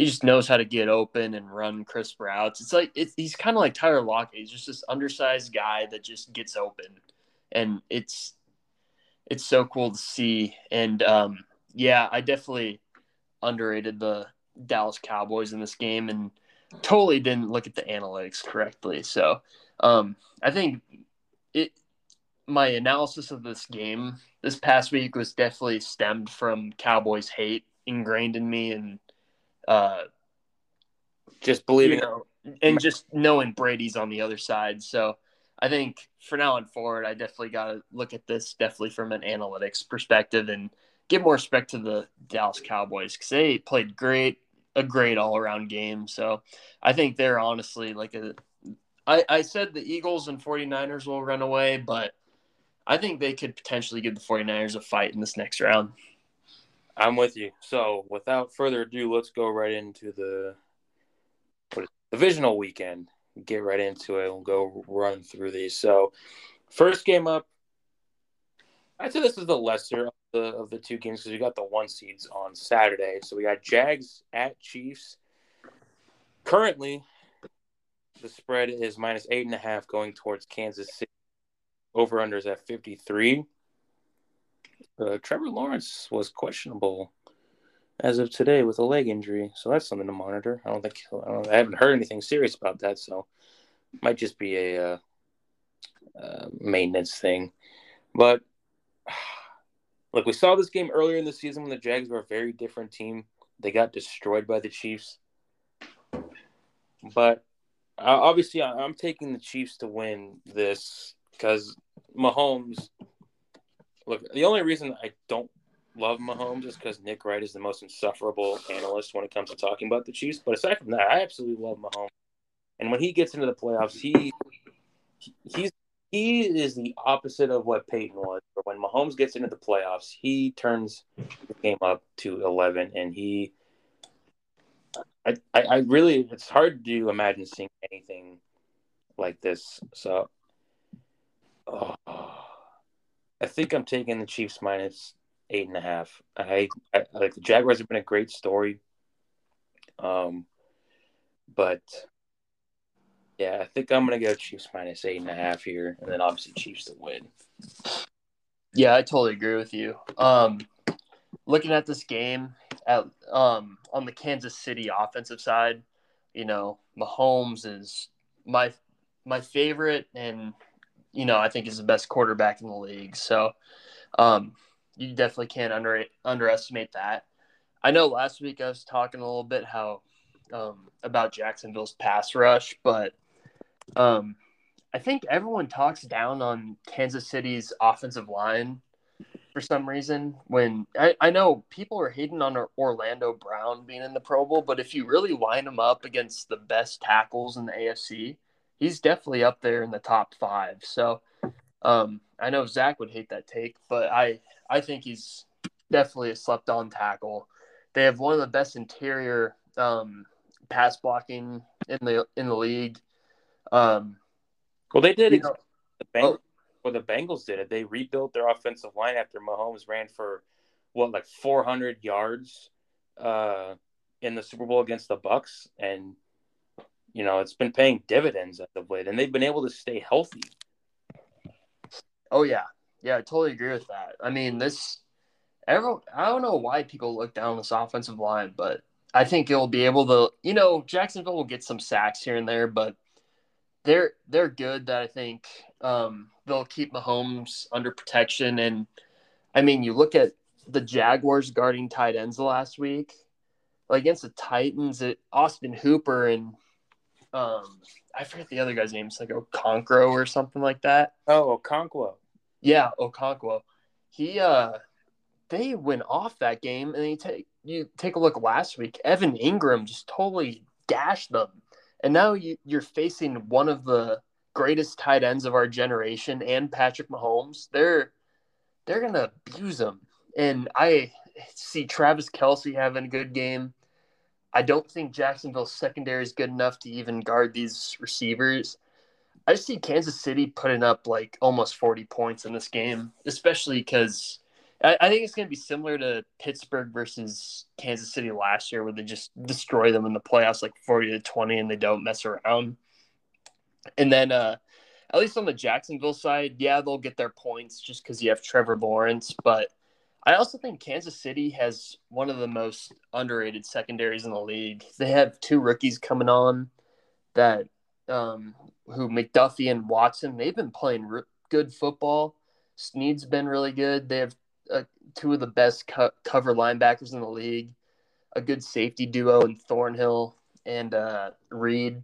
he just knows how to get open and run crisp routes. It's like it's, he's kind of like Tyler Lockett. He's just this undersized guy that just gets open, and it's it's so cool to see. And um, yeah, I definitely underrated the Dallas Cowboys in this game, and totally didn't look at the analytics correctly. So um, I think it my analysis of this game this past week was definitely stemmed from Cowboys hate ingrained in me and uh, just believing and just knowing Brady's on the other side. So I think for now and forward, I definitely got to look at this definitely from an analytics perspective and give more respect to the Dallas Cowboys because they played great a great all around game. So I think they're honestly like a. I, I said the Eagles and 49ers will run away, but I think they could potentially give the 49ers a fight in this next round. I'm with you. So without further ado, let's go right into the what is, divisional weekend. Get right into it. We'll go run through these. So first game up, I'd say this is the lesser of the of the two games because we got the one seeds on Saturday. So we got Jags at Chiefs. Currently, the spread is minus eight and a half going towards Kansas City. Over unders at fifty three. Uh, Trevor Lawrence was questionable as of today with a leg injury, so that's something to monitor. I don't think I, don't, I haven't heard anything serious about that, so might just be a uh, uh, maintenance thing. But (sighs) look, we saw this game earlier in the season when the Jags were a very different team. They got destroyed by the Chiefs. But uh, obviously, I'm taking the Chiefs to win this because Mahomes. Look, the only reason I don't love Mahomes is because Nick Wright is the most insufferable analyst when it comes to talking about the Chiefs. But aside from that, I absolutely love Mahomes. And when he gets into the playoffs, he he's he is the opposite of what Peyton was. But when Mahomes gets into the playoffs, he turns the game up to eleven, and he. I, I, I really it's hard to imagine seeing anything like this. So, oh, I think I'm taking the Chiefs minus eight and a half. I, I like the Jaguars have been a great story. Um, but yeah, I think I'm gonna go Chiefs minus eight and a half here, and then obviously Chiefs to win. Yeah, I totally agree with you. Um, looking at this game at um on the Kansas City offensive side, you know, Mahomes is my my favorite, and you know, I think is the best quarterback in the league. So, um, you definitely can't under underestimate that. I know last week I was talking a little bit how um, about Jacksonville's pass rush, but um, I think everyone talks down on Kansas City's offensive line for some reason. When I, I know people are hating on Orlando Brown being in the Pro Bowl, but if you really line him up against the best tackles in the AFC, he's definitely up there in the top five. So um, I know Zach would hate that take, but I I think he's definitely a slept on tackle. They have one of the best interior um, pass blocking in the in the league. Um, well, they did. Know, the Bengals, oh, well, the Bengals did it. They rebuilt their offensive line after Mahomes ran for what like 400 yards uh, in the Super Bowl against the Bucks, and you know it's been paying dividends at the late, and they've been able to stay healthy. Oh yeah, yeah, I totally agree with that. I mean, this everyone I don't know why people look down this offensive line, but I think it'll be able to you know, Jacksonville will get some sacks here and there, but they're they're good that I think um, they'll keep Mahomes under protection and I mean you look at the Jaguars guarding tight ends last week. Like against the Titans, it, Austin Hooper and um, I forget the other guy's name. It's like Okonkwo or something like that. Oh, Okonkwo. Yeah, Okonkwo. He uh they went off that game and you take you take a look last week, Evan Engram just totally dashed them. And now you, you're facing one of the greatest tight ends of our generation and Patrick Mahomes. They're they're gonna abuse them. And I see Travis Kelce having a good game. I don't think Jacksonville's secondary is good enough to even guard these receivers. I see Kansas City putting up like almost 40 points in this game, especially because I, I, think it's going to be similar to Pittsburgh versus Kansas City last year, where they just destroy them in the playoffs like 40 to 20 and they don't mess around. And then, uh, at least on the Jacksonville side, yeah, they'll get their points just because you have Trevor Lawrence. But I also think Kansas City has one of the most underrated secondaries in the league. They have two rookies coming on that um, who McDuffie and Watson, they've been playing good football. Sneed's been really good. They have uh, two of the best co- cover linebackers in the league, a good safety duo in Thornhill and uh, Reid.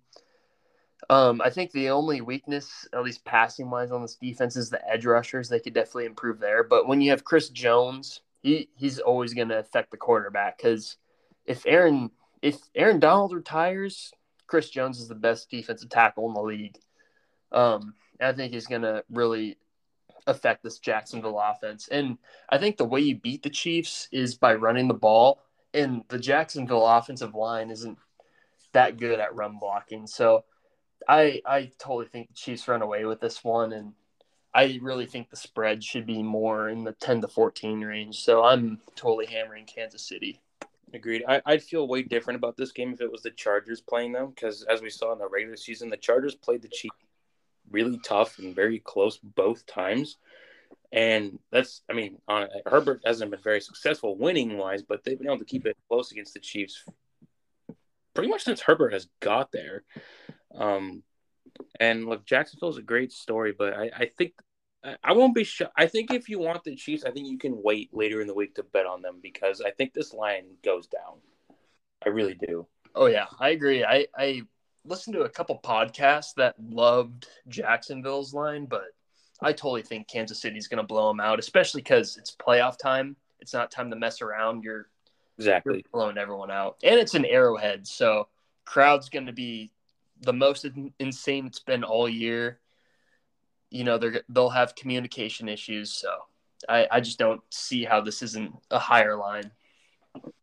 Um, I think the only weakness, at least passing wise, on this defense is the edge rushers. They could definitely improve there. But when you have Chris Jones, he he's always going to affect the quarterback because if Aaron if Aaron Donald retires, Chris Jones is the best defensive tackle in the league. Um, I think he's going to really affect this Jacksonville offense. And I think the way you beat the Chiefs is by running the ball. And the Jacksonville offensive line isn't that good at run blocking. So I I totally think the Chiefs run away with this one. And I really think the spread should be more in the 10 to 14 range. So I'm totally hammering Kansas City. Agreed. I, would feel way different about this game if it was the Chargers playing them because, as we saw in the regular season, the Chargers played the Chiefs really tough and very close both times. And that's, I mean, on, Herbert hasn't been very successful winning wise, but they've been able to keep it close against the Chiefs pretty much since Herbert has got there. Um, and look, Jacksonville's a great story, but I, I think I won't be sure. I think if you want the Chiefs, I think you can wait later in the week to bet on them because I think this line goes down. I really do. Oh yeah, I agree. I I listened to a couple podcasts that loved Jacksonville's line, but I totally think Kansas City's going to blow them out, especially because it's playoff time. It's not time to mess around. You're exactly you're blowing everyone out, and it's an Arrowhead, so crowd's going to be the most insane it's been all year. You know they're they'll have communication issues, so I I just don't see how this isn't a higher line.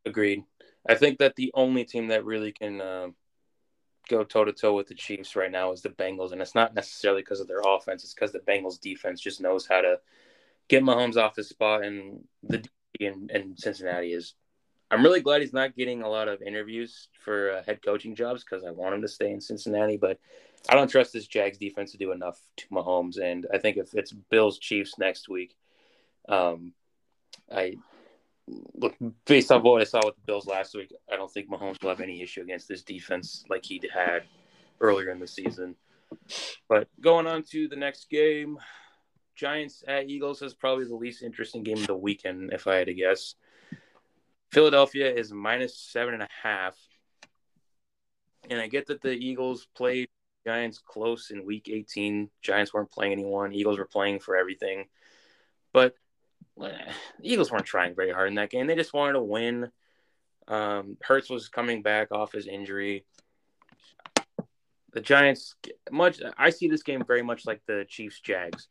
Agreed. I think that the only team that really can. Uh go toe to toe with the Chiefs right now is the Bengals, and it's not necessarily because of their offense; it's because the Bengals defense just knows how to get Mahomes off his spot, and the D in, in Cincinnati is. I'm really glad he's not getting a lot of interviews for uh, head coaching jobs because I want him to stay in Cincinnati, but I don't trust this Jags defense to do enough to Mahomes, and I think if it's Bills Chiefs next week, um, I look based off what I saw with the Bills last week, I don't think Mahomes will have any issue against this defense like he had earlier in the season. But going on to the next game, Giants at Eagles is probably the least interesting game of the weekend, if I had to guess. Philadelphia is minus seven and a half. And I get that the Eagles played Giants close in week 18. Giants weren't playing anyone, Eagles were playing for everything. But the Eagles weren't trying very hard in that game. They just wanted to win. Um, Hurts was coming back off his injury. The Giants, much I see this game very much like the Chiefs Jags.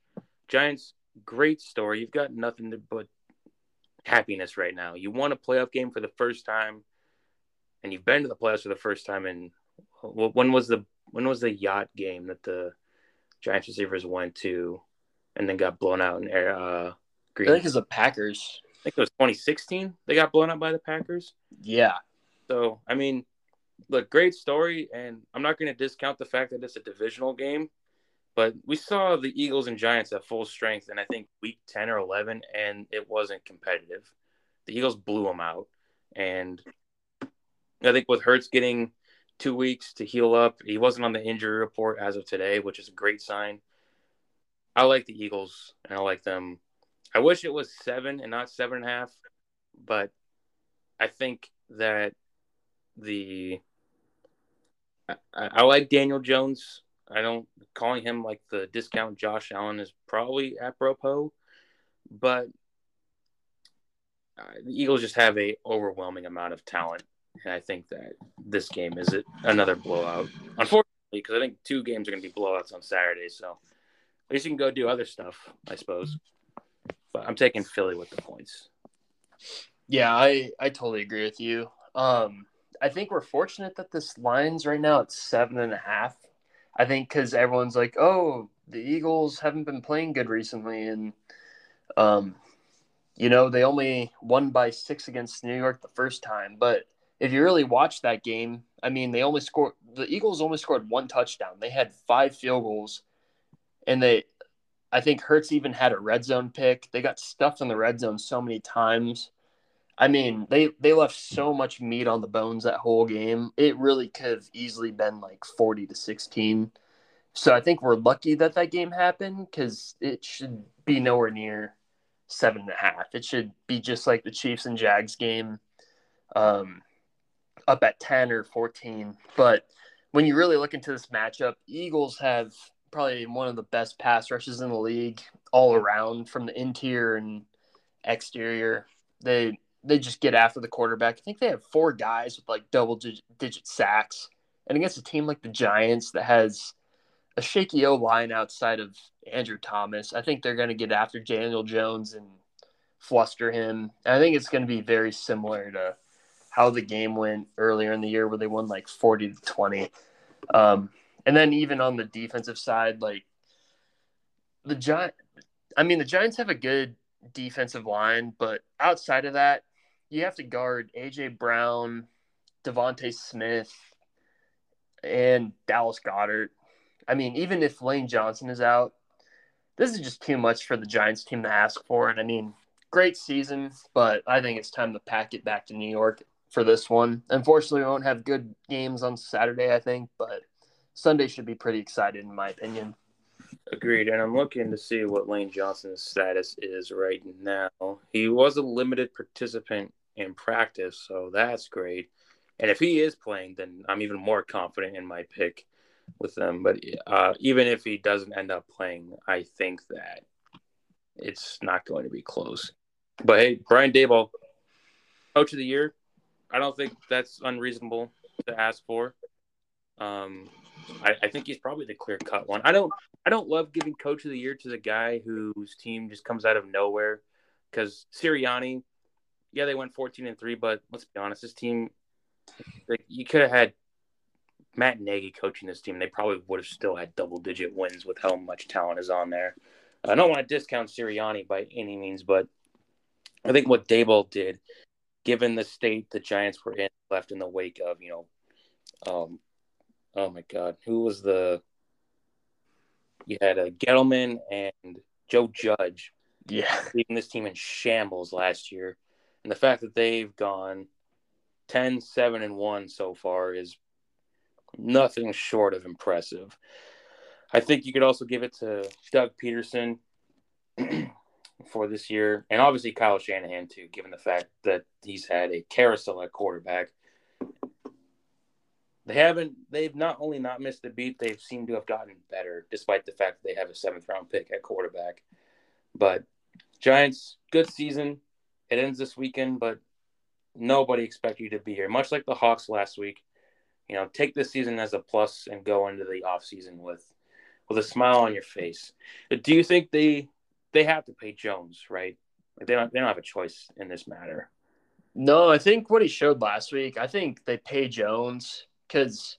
Giants, great story. You've got nothing to but happiness right now. You won a playoff game for the first time, and you've been to the playoffs for the first time. And when was the when was the yacht game that the Giants receivers went to, and then got blown out in air? Uh, Green. I think it's the Packers. I think it was 2016. They got blown up by the Packers. Yeah. So I mean, look, great story, and I'm not going to discount the fact that it's a divisional game, but we saw the Eagles and Giants at full strength, and I think week 10 or 11, and it wasn't competitive. The Eagles blew them out, and I think with Hurts getting two weeks to heal up, he wasn't on the injury report as of today, which is a great sign. I like the Eagles, and I like them I wish it was seven and not seven and a half, but I think that the I, I like Daniel Jones. I don't calling him like the discount Josh Allen is probably apropos, but uh, the Eagles just have a overwhelming amount of talent, and I think that this game is it another blowout. Unfortunately, because I think two games are going to be blowouts on Saturday, so at least you can go do other stuff, I suppose. But I'm taking Philly with the points. Yeah, I I totally agree with you. Um, I think we're fortunate that this line's right now at seven and a half. I think because everyone's like, oh, the Eagles haven't been playing good recently, and um, you know they only won by six against New York the first time. But if you really watch that game, I mean, they only scored. The Eagles only scored one touchdown. They had five field goals, and they I think Hurts even had a red zone pick. They got stuffed in the red zone so many times. I mean, they they left so much meat on the bones that whole game. It really could have easily been like 40 to 16. So I think we're lucky that that game happened because it should be nowhere near seven and a half. It should be just like the Chiefs and Jags game, um, up at 10 or 14. But when you really look into this matchup, Eagles have probably one of the best pass rushes in the league all around from the interior and exterior. They they just get after the quarterback. I think they have four guys with like double digit, sacks. And against a team like the Giants that has a shaky O line outside of Andrew Thomas, I think they're going to get after Daniel Jones and fluster him. And I think it's going to be very similar to how the game went earlier in the year where they won like 40 to 20. Um, and then even on the defensive side, like the Giant, I mean, the Giants have a good defensive line, but outside of that, you have to guard AJ Brown, DeVonta Smith, and Dallas Goedert. I mean, even if Lane Johnson is out, this is just too much for the Giants team to ask for. And I mean, great season, but I think it's time to pack it back to New York for this one. Unfortunately, we won't have good games on Saturday, I think, but Sunday should be pretty excited, in my opinion. Agreed. And I'm looking to see what Lane Johnson's status is right now. He was a limited participant in practice, so that's great. And if he is playing, then I'm even more confident in my pick with them. But uh, even if he doesn't end up playing, I think that it's not going to be close. But hey, Brian Daboll, coach of the year. I don't think that's unreasonable to ask for. Um, I, I think he's probably the clear cut one. I don't I don't love giving coach of the year to the guy whose team just comes out of nowhere because Sirianni, yeah, they went 14 and three, but let's be honest, this team, like you could have had Matt Nagy coaching this team, they probably would have still had double digit wins with how much talent is on there. I don't want to discount Sirianni by any means, but I think what Daboll did, given the state the Giants were in, left in the wake of, you know, um, oh my God, who was the? You had a Gettleman and Joe Judge. Yeah, leaving this team in shambles last year, and the fact that they've gone 10, 7, and one so far is nothing short of impressive. I think you could also give it to Doug Pederson (clears throat) for this year, and obviously Kyle Shanahan too, given the fact that he's had a carousel at quarterback they haven't. They've not only not missed the beat, they've seemed to have gotten better, despite the fact that they have a seventh round pick at quarterback. But Giants, good season. It ends this weekend, but nobody expected you to be here. Much like the Hawks last week, you know, take this season as a plus and go into the off season with with a smile on your face. But do you think they they have to pay Jones, right? Like they don't they don't have a choice in this matter. No, I think what he showed last week, I think they pay Jones because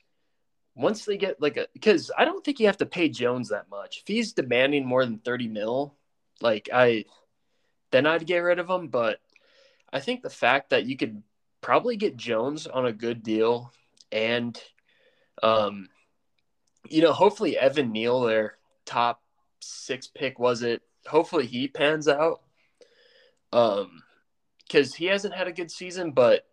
once they get like a because I don't think you have to pay Jones that much. If he's demanding more than 30 mil, like I then I'd get rid of him. But I think the fact that you could probably get Jones on a good deal and um you know, hopefully Evan Neal, their top six pick was it, hopefully he pans out. Um because he hasn't had a good season, but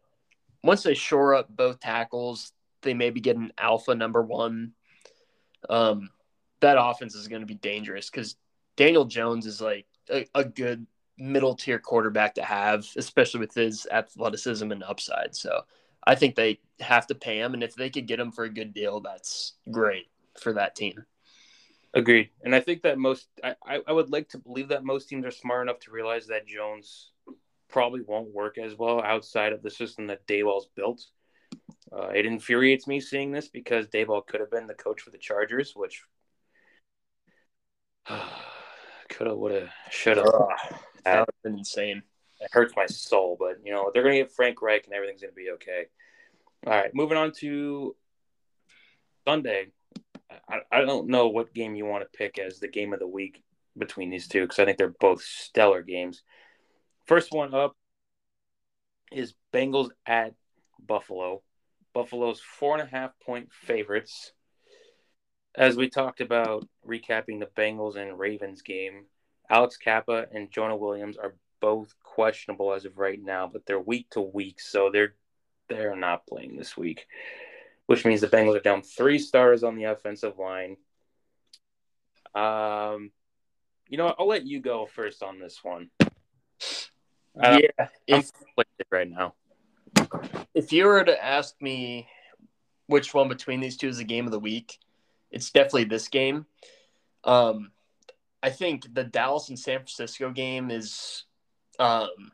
once they shore up both tackles, they maybe get an alpha number one, um, that offense is going to be dangerous because Daniel Jones is like a, a good middle tier quarterback to have, especially with his athleticism and upside. So I think they have to pay him, and if they could get him for a good deal, that's great for that team. Agreed, and I think that most I, I would like to believe that most teams are smart enough to realize that Jones probably won't work as well outside of the system that Daboll's built. Uh, it infuriates me seeing this because Daboll could have been the coach for the Chargers, which (sighs) could have, would have, should have. that would been insane. It hurts my soul, but you know they're going to get Frank Reich and everything's going to be okay. All right, moving on to Sunday. I, I don't know what game you want to pick as the game of the week between these two because I think they're both stellar games. First one up is Bengals at Buffalo. Buffalo's four and a half point favorites. As we talked about recapping the Bengals and Ravens game, Alex Cappa and Jonah Williams are both questionable as of right now, but they're week to week, so they're they're not playing this week, which means the Bengals are down three stars on the offensive line. Um, you know, I'll let you go first on this one. Yeah, I'm right now if you were to ask me which one between these two is the game of the week, it's definitely this game. Um, I think the Dallas and San Francisco game is um,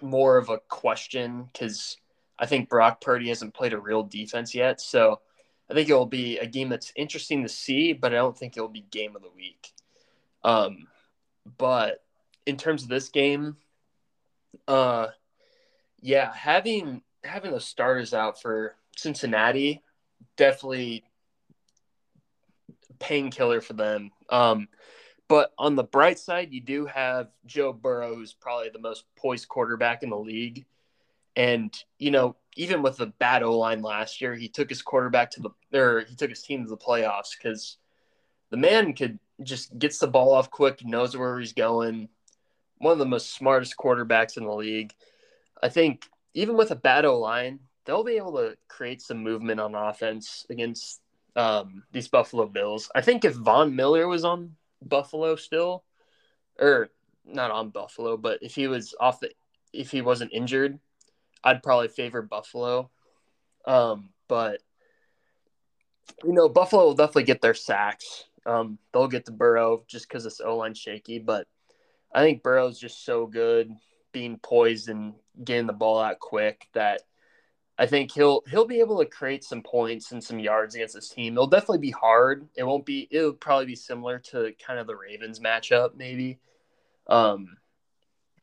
more of a question because I think Brock Purdy hasn't played a real defense yet. So I think it will be a game that's interesting to see, but I don't think it will be game of the week. Um, but in terms of this game, uh, yeah, having having the starters out for Cincinnati definitely painkiller for them. Um, but on the bright side, you do have Joe Burrow, who's probably the most poised quarterback in the league. And, you know, even with the bad O line last year, he took his quarterback to the, or he took his team to the playoffs because the man could just gets the ball off quick, knows where he's going. One of the most smartest quarterbacks in the league. I think even with a bad O line, they'll be able to create some movement on offense against um, these Buffalo Bills. I think if Von Miller was on Buffalo still, or not on Buffalo, but if he was off the, if he wasn't injured, I'd probably favor Buffalo. Um, but you know, Buffalo will definitely get their sacks. Um, they'll get the Burrow just because it's O line shaky, but I think Burrow's just so good being poised and getting the ball out quick that I think he'll he'll be able to create some points and some yards against this team. It'll definitely be hard. It won't be. It'll probably be similar to kind of the Ravens matchup, maybe. Um,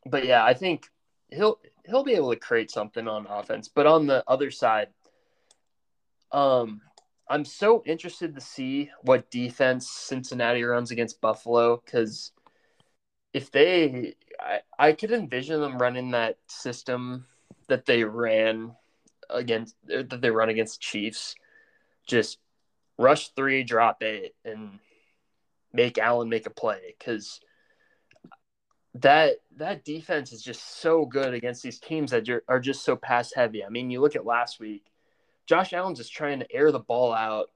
but yeah, I think he'll he'll be able to create something on offense. But on the other side, um, I'm so interested to see what defense Cincinnati runs against Buffalo because if they, I, I could envision them running that system that they ran against that they run against Chiefs, just rush three, drop it, and make Allen make a play because that that defense is just so good against these teams that are just so pass heavy. I mean, you look at last week, Josh Allen's just trying to air the ball out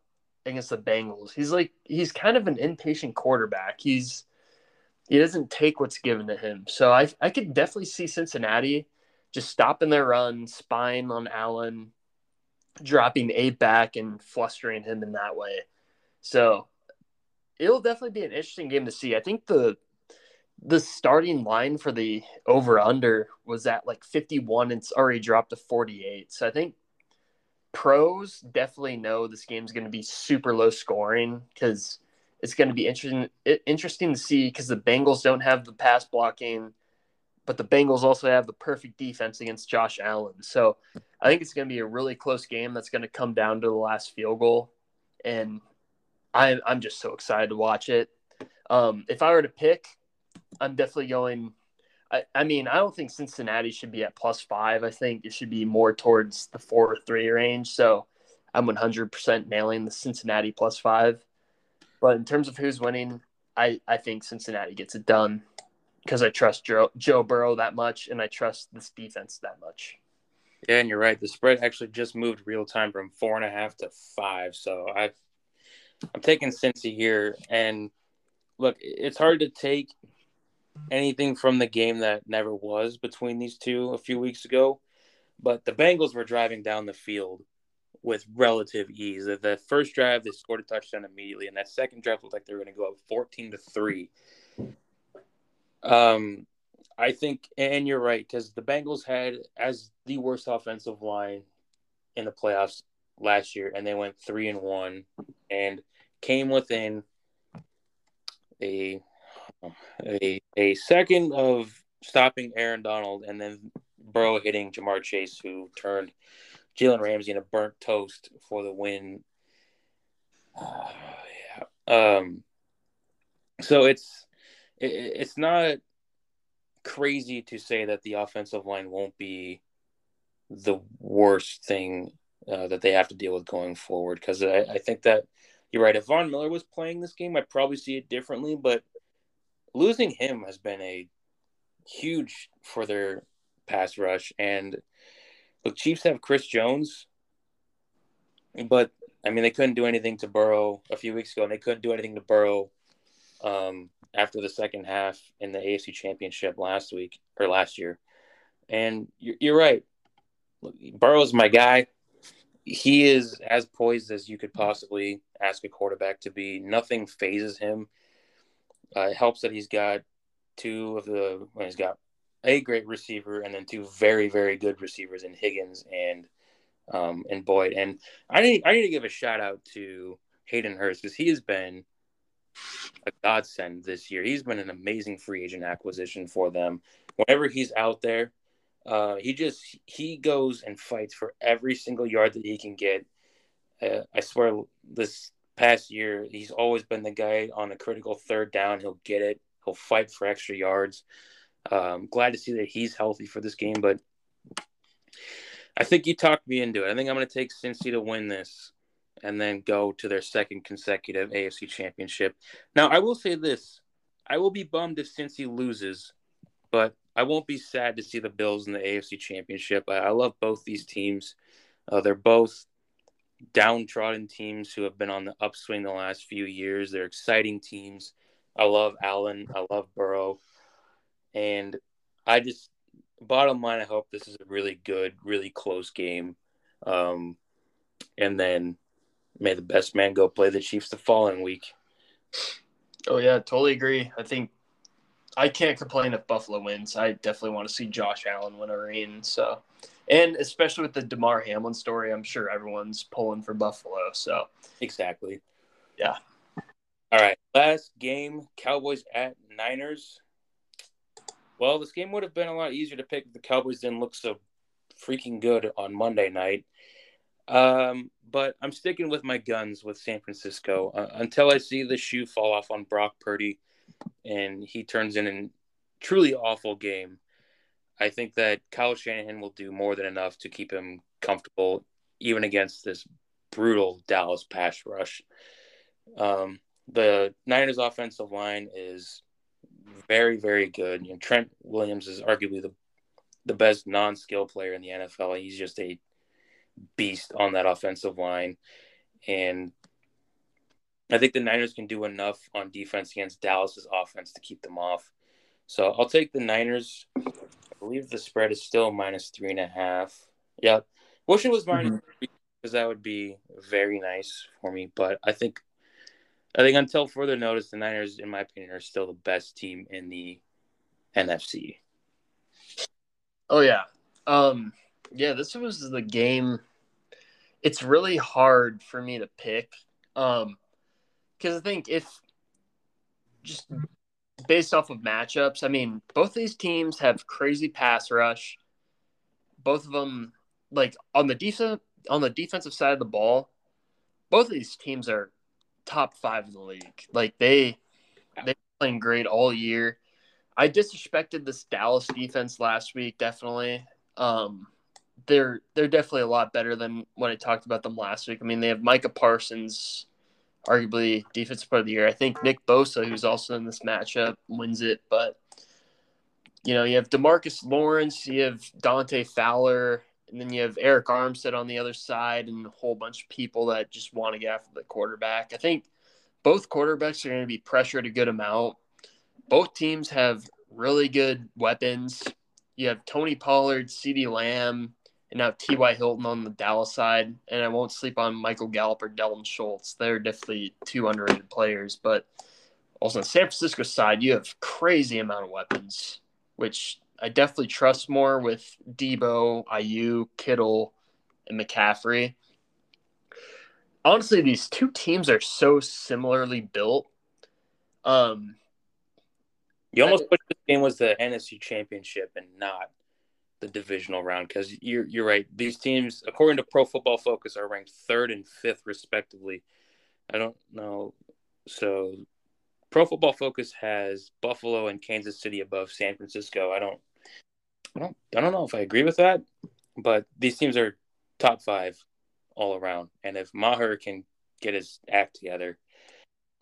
against the Bengals. He's like he's kind of an impatient quarterback. He's he doesn't take what's given to him. So I I could definitely see Cincinnati just stopping their run, spying on Allen, dropping eight back and flustering him in that way. So it'll definitely be an interesting game to see. I think the the starting line for the over under was at like 51 and it's already dropped to 48. So I think pros definitely know this game's going to be super low scoring because it's going to be interesting interesting to see because the Bengals don't have the pass blocking but the Bengals also have the perfect defense against Josh Allen. So I think it's going to be a really close game that's going to come down to the last field goal. And I, I'm just so excited to watch it. Um, if I were to pick, I'm definitely going. I, I mean, I don't think Cincinnati should be at plus five. I think it should be more towards the four or three range. So I'm 100% nailing the Cincinnati plus five. But in terms of who's winning, I, I think Cincinnati gets it done because I trust Joe, Joe Burrow that much and I trust this defense that much. Yeah, and you're right. The spread actually just moved real time from four and a half to five. So I, I'm taking Cincy here. And look, it's hard to take anything from the game that never was between these two a few weeks ago. But the Bengals were driving down the field with relative ease. The first drive, they scored a touchdown immediately, and that second drive looked like they were going to go up 14 to three. Um, I think, and you're right, because the Bengals had as the worst offensive line in the playoffs last year, and they went three and one, and came within a a a second of stopping Aaron Donald, and then Burrow hitting Ja'Marr Chase, who turned Jalen Ramsey in a burnt toast for the win. Uh, (sighs) yeah. Um. So it's it, it's not crazy to say that the offensive line won't be the worst thing uh, that they have to deal with going forward. Because I, I, think that you're right. If Von Miller was playing this game, I'd probably see it differently. But losing him has been a huge for their pass rush. And look, Chiefs have Chris Jones, but I mean they couldn't do anything to Burrow a few weeks ago, and they couldn't do anything to Burrow um, after the second half in the AFC Championship last week or last year. And you're, you're right. Burrow's my guy. He is as poised as you could possibly ask a quarterback to be. Nothing phases him. Uh, it helps that he's got two of the well, he's got a great receiver and then two very very good receivers in Higgins and um, and Boyd. And I need I need to give a shout out to Hayden Hurst because he has been a godsend this year. He's been an amazing free agent acquisition for them. Whenever he's out there, uh, he just he goes and fights for every single yard that he can get. Uh, I swear, this past year, he's always been the guy on a critical third down. He'll get it. He'll fight for extra yards. Um, glad to see that he's healthy for this game, but I think you talked me into it. I think I'm going to take Cincy to win this and then go to their second consecutive AFC championship. Now, I will say this I will be bummed if Cincy loses, but I won't be sad to see the Bills in the AFC championship. I, I love both these teams. Uh, they're both downtrodden teams who have been on the upswing the last few years. They're exciting teams. I love Allen. I love Burrow. And I just, bottom line, I hope this is a really good, really close game. Um, and then may the best man go play the Chiefs the following week. Oh, yeah, totally agree. I think I can't complain if Buffalo wins. I definitely want to see Josh Allen win a ring. So, and especially with the Damar Hamlin story, I'm sure everyone's pulling for Buffalo. So, exactly. Yeah. All right. Last game Cowboys at Niners. Well, this game would have been a lot easier to pick if the Cowboys didn't look so freaking good on Monday night. Um, but I'm sticking with my guns with San Francisco uh, until I see the shoe fall off on Brock Purdy and he turns in a truly awful game. I think that Kyle Shanahan will do more than enough to keep him comfortable, even against this brutal Dallas pass rush. Um, the Niners' offensive line is very, very good. You know, Trent Williams is arguably the the best non-skill player in the NFL. He's just a beast on that offensive line, and I think the Niners can do enough on defense against Dallas's offense to keep them off. So I'll take the Niners. I believe the spread is still minus three and a half. Yeah, wish it was minus mm-hmm. three because that would be very nice for me. But I think, I think until further notice, the Niners, in my opinion, are still the best team in the NFC. Oh yeah, um, yeah. This was the game. It's really hard for me to pick. Um, because I think if just based off of matchups, I mean, both these teams have crazy pass rush. Both of them, like on the defense on the defensive side of the ball, both of these teams are top five in the league. Like they they playing great all year. I disrespected this Dallas defense last week, definitely. Um, they're they're definitely a lot better than what I talked about them last week. I mean, they have Micah Parsons, arguably defensive player of the year. I think Nick Bosa, who's also in this matchup, wins it. But you know, you have Demarcus Lawrence, you have Dante Fowler, and then you have Arik Armstead on the other side, and a whole bunch of people that just want to get after the quarterback. I think both quarterbacks are going to be pressured a good amount. Both teams have really good weapons. You have Tony Pollard, CeeDee Lamb, and now T.Y. Hilton on the Dallas side. And I won't sleep on Michael Gallup or Dalton Schultz. They're definitely two underrated players. But also on San Francisco side, you have crazy amount of weapons, which I definitely trust more with Deebo, Aiyuk, Kittle, and McCaffrey. Honestly, these two teams are so similarly built. Um, you almost I, wish this game was the NFC Championship and not the divisional round because you're you're right. These teams, according to Pro Football Focus, are ranked third and fifth respectively. I don't know. So, Pro Football Focus has Buffalo and Kansas City above San Francisco. I don't, I don't, I don't know if I agree with that, but these teams are top five all around. And if Maher can get his act together,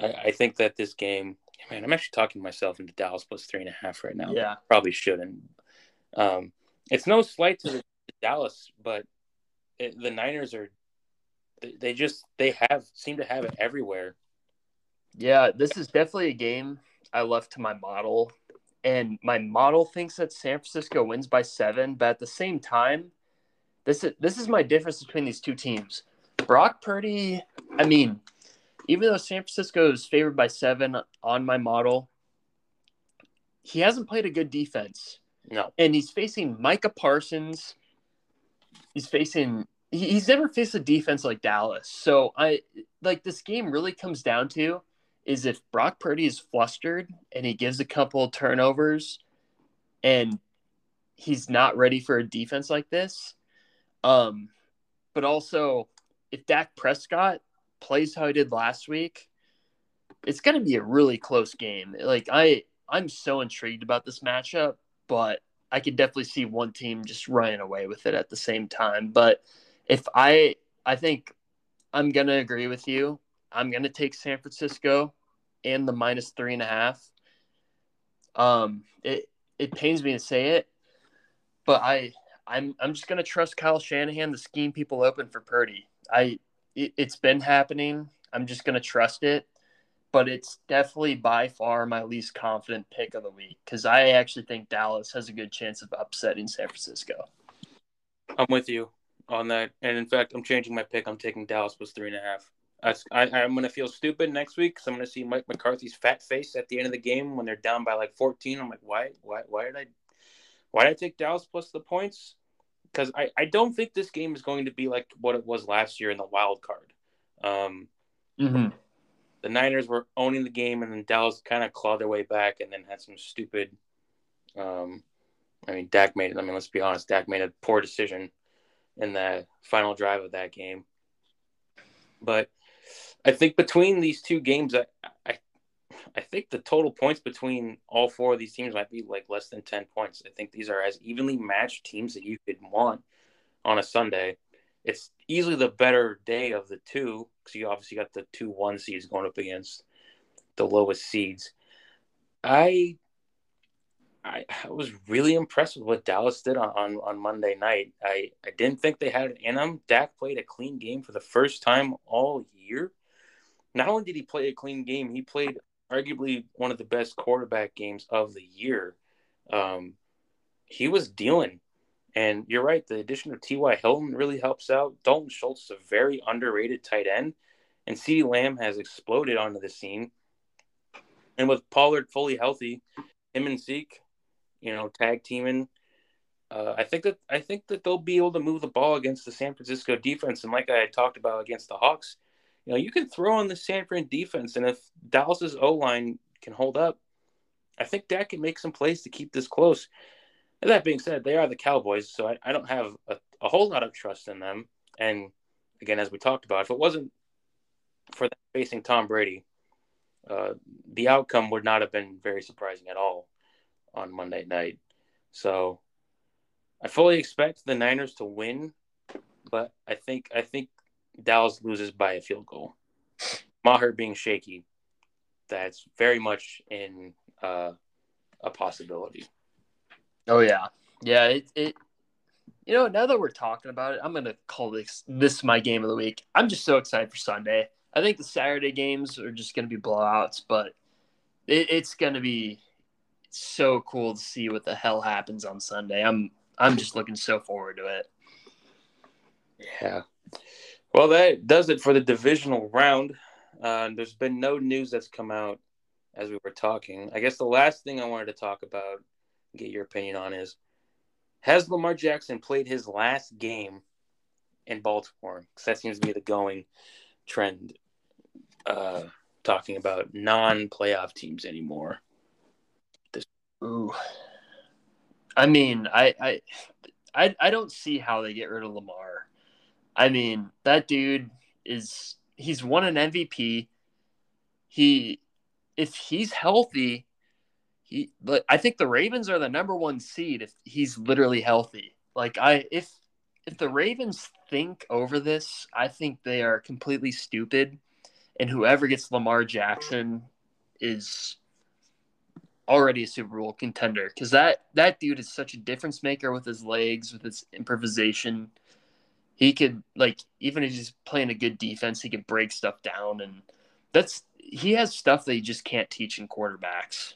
I, I think that this game. Man, I'm actually talking myself into Dallas plus three and a half right now. Yeah, probably shouldn't. Um, it's no slight to, the, Dallas, but it, the Niners are they, they just they have seem to have it everywhere. Yeah, this is definitely a game I left to my model, and my model thinks that San Francisco wins by seven. But at the same time, this is this is my difference between these two teams. Brock Purdy, I mean, even though San Francisco is favored by seven on my model, he hasn't played a good defense. No. And he's facing Micah Parsons. He's facing he's never faced a defense like Dallas. So I like this game really comes down to is if Brock Purdy is flustered and he gives a couple turnovers and he's not ready for a defense like this. Um, but also if Dak Prescott plays how he did last week, it's going to be a really close game. Like I I'm so intrigued about this matchup but I could definitely see one team just running away with it at the same time. But if I, I think I'm gonna agree with you. I'm gonna take San Francisco and the minus three and a half. Um, it it pains me to say it, but I I'm I'm just gonna trust Kyle Shanahan to scheme people open for Purdy. I it, it's been happening. I'm just gonna trust it. But it's definitely by far my least confident pick of the week because I actually think Dallas has a good chance of upsetting San Francisco. I'm with you on that, and in fact, I'm changing my pick. I'm taking Dallas plus three and a half. I, I, am going to feel stupid next week because I'm going to see Mike McCarthy's fat face at the end of the game when they're down by like 14. I'm like, why, why, why did I, why did I take Dallas plus the points? Because I, I don't think this game is going to be like what it was last year in the wild card. Um, mm-hmm. The Niners were owning the game, and then Dallas kind of clawed their way back, and then had some stupid. Um, I mean, Dak made. I mean, let's be honest, Dak made a poor decision in the final drive of that game. But I think between these two games, I, I, I think the total points between all four of these teams might be like less than ten points. I think these are as evenly matched teams that you could want on a Sunday. It's easily the better day of the two because you obviously got the two one seeds going up against the lowest seeds. I I, I was really impressed with what Dallas did on, on, on Monday night. I, I didn't think they had it in them. Dak played a clean game for the first time all year not only did he play a clean game, he played arguably one of the best quarterback games of the year. Um, he was dealing. And you're right, the addition of T.Y. Hilton really helps out. Dalton Schultz is a very underrated tight end. And CeeDee Lamb has exploded onto the scene. And with Pollard fully healthy, him and Zeke, you know, tag teaming. Uh, I think that I think that they'll be able to move the ball against the San Francisco defense. And like I talked about against the Hawks, you know, you can throw on the San Fran defense, and if Dallas's O line can hold up, I think Dak can make some plays to keep this close. That being said, they are the Cowboys, so I, I don't have a, a, whole lot of trust in them. And again, as we talked about, if it wasn't for them facing Tom Brady, uh, the outcome would not have been very surprising at all on Monday night. So I fully expect the Niners to win, but I think I think Dallas loses by a field goal. Maher being shaky, that's very much in uh, a possibility. Oh yeah, yeah. It, it you know now that we're talking about it, I'm gonna call this this my game of the week. I'm just so excited for Sunday. I think the Saturday games are just gonna be blowouts, but it, it's gonna be so cool to see what the hell happens on Sunday. I'm I'm just looking so forward to it. Yeah. Well, that does it for the divisional round. Uh, there's been no news that's come out as we were talking. I guess the last thing I wanted to talk about, get your opinion on, is has Lamar Jackson played his last game in Baltimore? Because that seems to be the going trend. Uh, talking about non-playoff teams anymore. This- Ooh, I mean, I, I, I, I don't see how they get rid of Lamar. I mean, that dude is he's won an MVP. He if he's healthy, but I think the Ravens are the number 1 seed if he's literally healthy. Like I if if the Ravens think over this, I think they are completely stupid and whoever gets Lamar Jackson is already a Super Bowl contender cuz that that dude is such a difference maker with his legs, with his improvisation he could like even if he's playing a good defense, he could break stuff down, and that's he has stuff that he just can't teach in quarterbacks.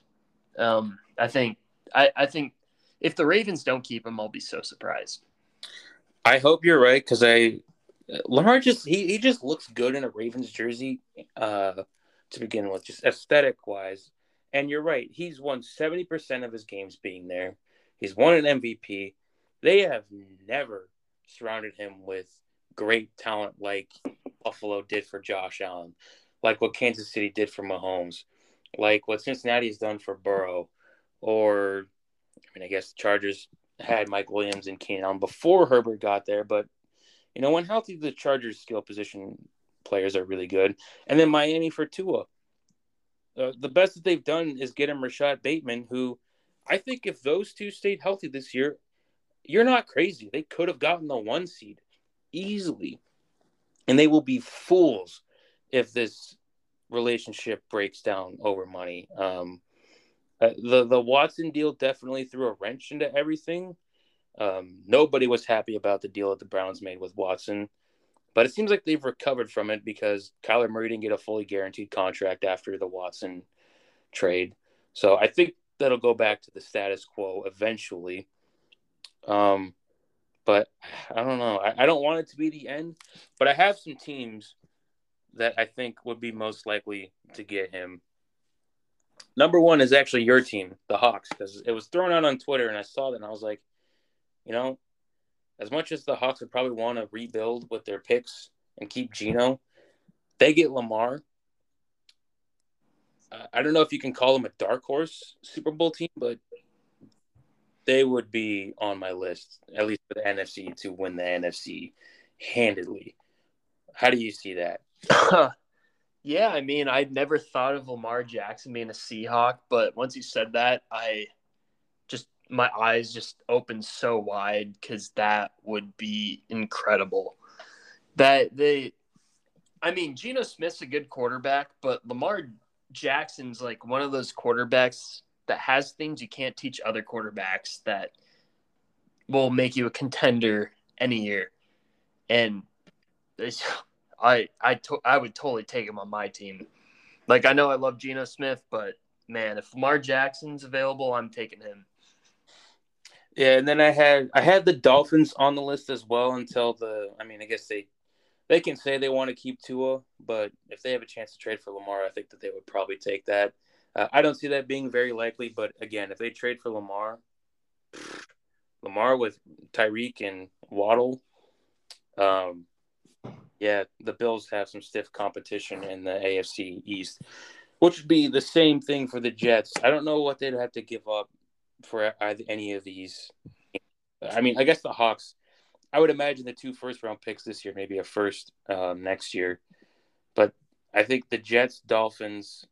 Um, I think I, I think if the Ravens don't keep him, I'll be so surprised. I hope you're right because I Lamar just he, he just looks good in a Ravens jersey uh, to begin with, just aesthetic wise. And you're right, he's won seventy percent of his games being there. He's won an MVP. They have never surrounded him with great talent like Buffalo did for Josh Allen, like what Kansas City did for Mahomes, like what Cincinnati has done for Burrow, or I mean, I guess the Chargers had Mike Williams and Keenan Allen before Herbert got there, but you know, when healthy, the Chargers skill position players are really good, and then Miami for Tua. Uh, the best that they've done is get him Rashod Bateman, who I think if those two stayed healthy this year, you're not crazy. They could have gotten the one seed easily. And they will be fools if this relationship breaks down over money. Um, uh, the the Watson deal definitely threw a wrench into everything. Um, nobody was happy about the deal that the Browns made with Watson, But it seems like they've recovered from it because Kyler Murray didn't get a fully guaranteed contract after the Watson trade. So I think that'll go back to the status quo eventually. Um, but I don't know. I, I don't want it to be the end, but I have some teams that I think would be most likely to get him. Number one is actually your team, the Hawks, because it was thrown out on Twitter and I saw that and I was like, you know, as much as the Hawks would probably want to rebuild with their picks and keep Geno, they get Lamar. I don't know if you can call them a dark horse Super Bowl team, but they would be on my list, at least for the NFC, to win the NFC handedly. How do you see that? (laughs) yeah, I mean, I'd never thought of Lamar Jackson being a Seahawk, but once you said that, I just my eyes just opened so wide because that would be incredible. That they, I mean, Geno Smith's a good quarterback, but Lamar Jackson's like one of those quarterbacks that has things you can't teach other quarterbacks that will make you a contender any year. And (laughs) I I to, I would totally take him on my team. Like I know I love Geno Smith, but man, if Lamar Jackson's available, I'm taking him. Yeah, and then I had I had the Dolphins on the list as well until the I mean, I guess they they can say they want to keep Tua, but if they have a chance to trade for Lamar, I think that they would probably take that. Uh, I don't see that being very likely, but again, if they trade for Lamar, Lamar with Tyreek and Waddle, um, yeah, the Bills have some stiff competition in the AFC East, which would be the same thing for the Jets. I don't know what they'd have to give up for any of these. I mean, I guess the Hawks. I would imagine the two first round picks this year, maybe a first um, next year. But I think the Jets, Dolphins,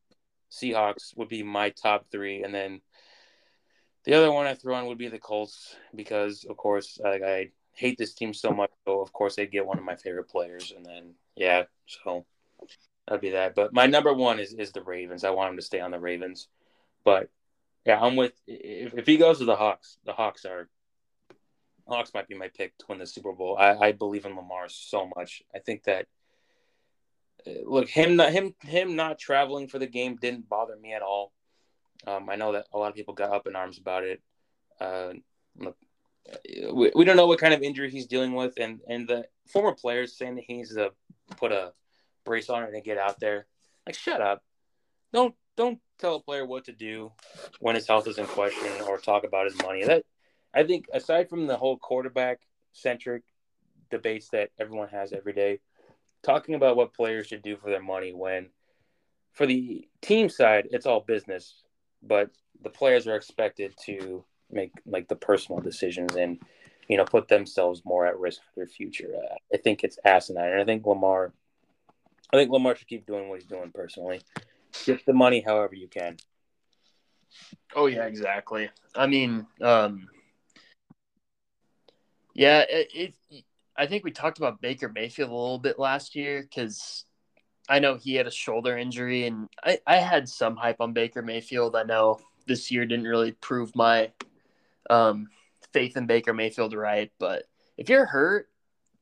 Seahawks would be my top three, and then the other one I throw on would be the Colts because, of course, I hate this team so much. So of course they get one of my favorite players, and then yeah, so that'd be that. But my number one is is the Ravens. I want him to stay on the Ravens, but yeah, I'm with if, if he goes to the Hawks, the Hawks are Hawks might be my pick to win the Super Bowl. I, I believe in Lamar so much. I think that uh, look him not him him not traveling for the game didn't bother me at all. Um, I know that a lot of people got up in arms about it. Uh, we, we don't know what kind of injury he's dealing with, and and the former players saying that he needs to put a brace on it and get out there. Like, shut up! Don't don't tell a player what to do when his health is in question or talk about his money. That I think, aside from the whole quarterback centric debates that everyone has every day, talking about what players should do for their money when for the team side it's all business, but the players are expected to make like the personal decisions and you know put themselves more at risk for their future. Uh, I think it's asinine, and I think Lamar, I think Lamar should keep doing what he's doing personally. Get the money however you can. Oh yeah, exactly. I mean, um, yeah, it, it. I think we talked about Baker Mayfield a little bit last year because I know he had a shoulder injury, and I, I had some hype on Baker Mayfield. I know this year didn't really prove my um, faith in Baker Mayfield right. But if you're hurt,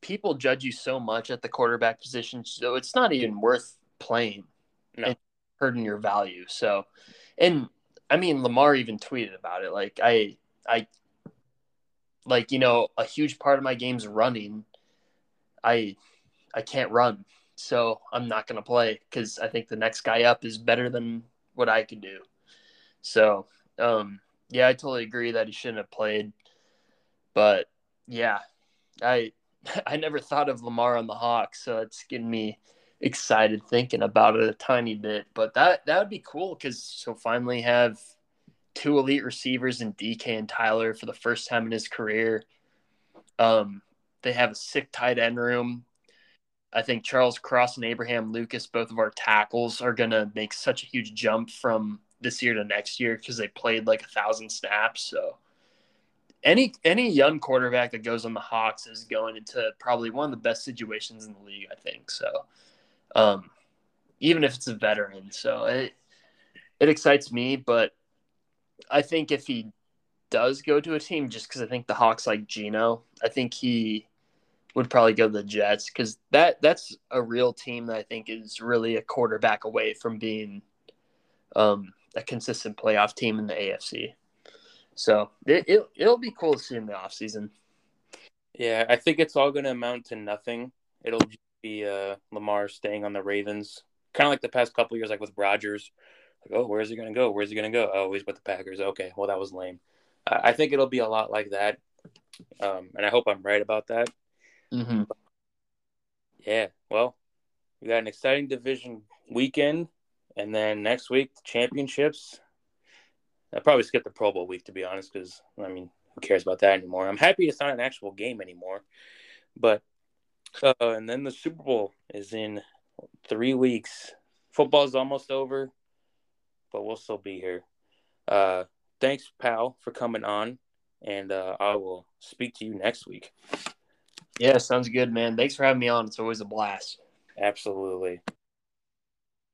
people judge you so much at the quarterback position, so it's not even worth playing no. and hurting your value. So, and I mean, Lamar even tweeted about it. Like, I, I, like you know, a huge part of my game's running. I, I can't run, so I'm not gonna play because I think the next guy up is better than what I can do. So, um, yeah, I totally agree that he shouldn't have played. But yeah, I (laughs) I never thought of Lamar on the Hawks, so it's getting me excited thinking about it a tiny bit. But that that would be cool because he'll finally have two elite receivers in DK and Tyler for the first time in his career. Um, they have a sick tight end room. I think Charles Cross and Abraham Lucas, both of our tackles, are gonna make such a huge jump from this year to next year because they played like a thousand snaps. So any any young quarterback that goes on the Hawks is going into probably one of the best situations in the league, I think. So um, even if it's a veteran, so it it excites me. But I think if he does go to a team, just because I think the Hawks like Geno, I think he would probably go to the Jets because that that's a real team that I think is really a quarterback away from being um, a consistent playoff team in the AFC. So it, it it'll be cool to see in the offseason. Yeah, I think it's all going to amount to nothing. It'll just be uh, Lamar staying on the Ravens, kind of like the past couple years, like with Rodgers. Like, oh, where's he going to go? Where's he going to go? Oh, he's with the Packers. Okay, well, that was lame. I think it'll be a lot like that, um, and I hope I'm right about that. Mm-hmm. Yeah, well, we got an exciting division weekend, and then next week the championships. I probably skip the Pro Bowl week to be honest, because I mean, who cares about that anymore? I'm happy it's not an actual game anymore, but uh, and then the Super Bowl is in three weeks. Football's almost over, but we'll still be here. Uh, thanks, pal, for coming on, and uh, I will speak to you next week. Yeah, sounds good, man. Thanks for having me on. It's always a blast. Absolutely.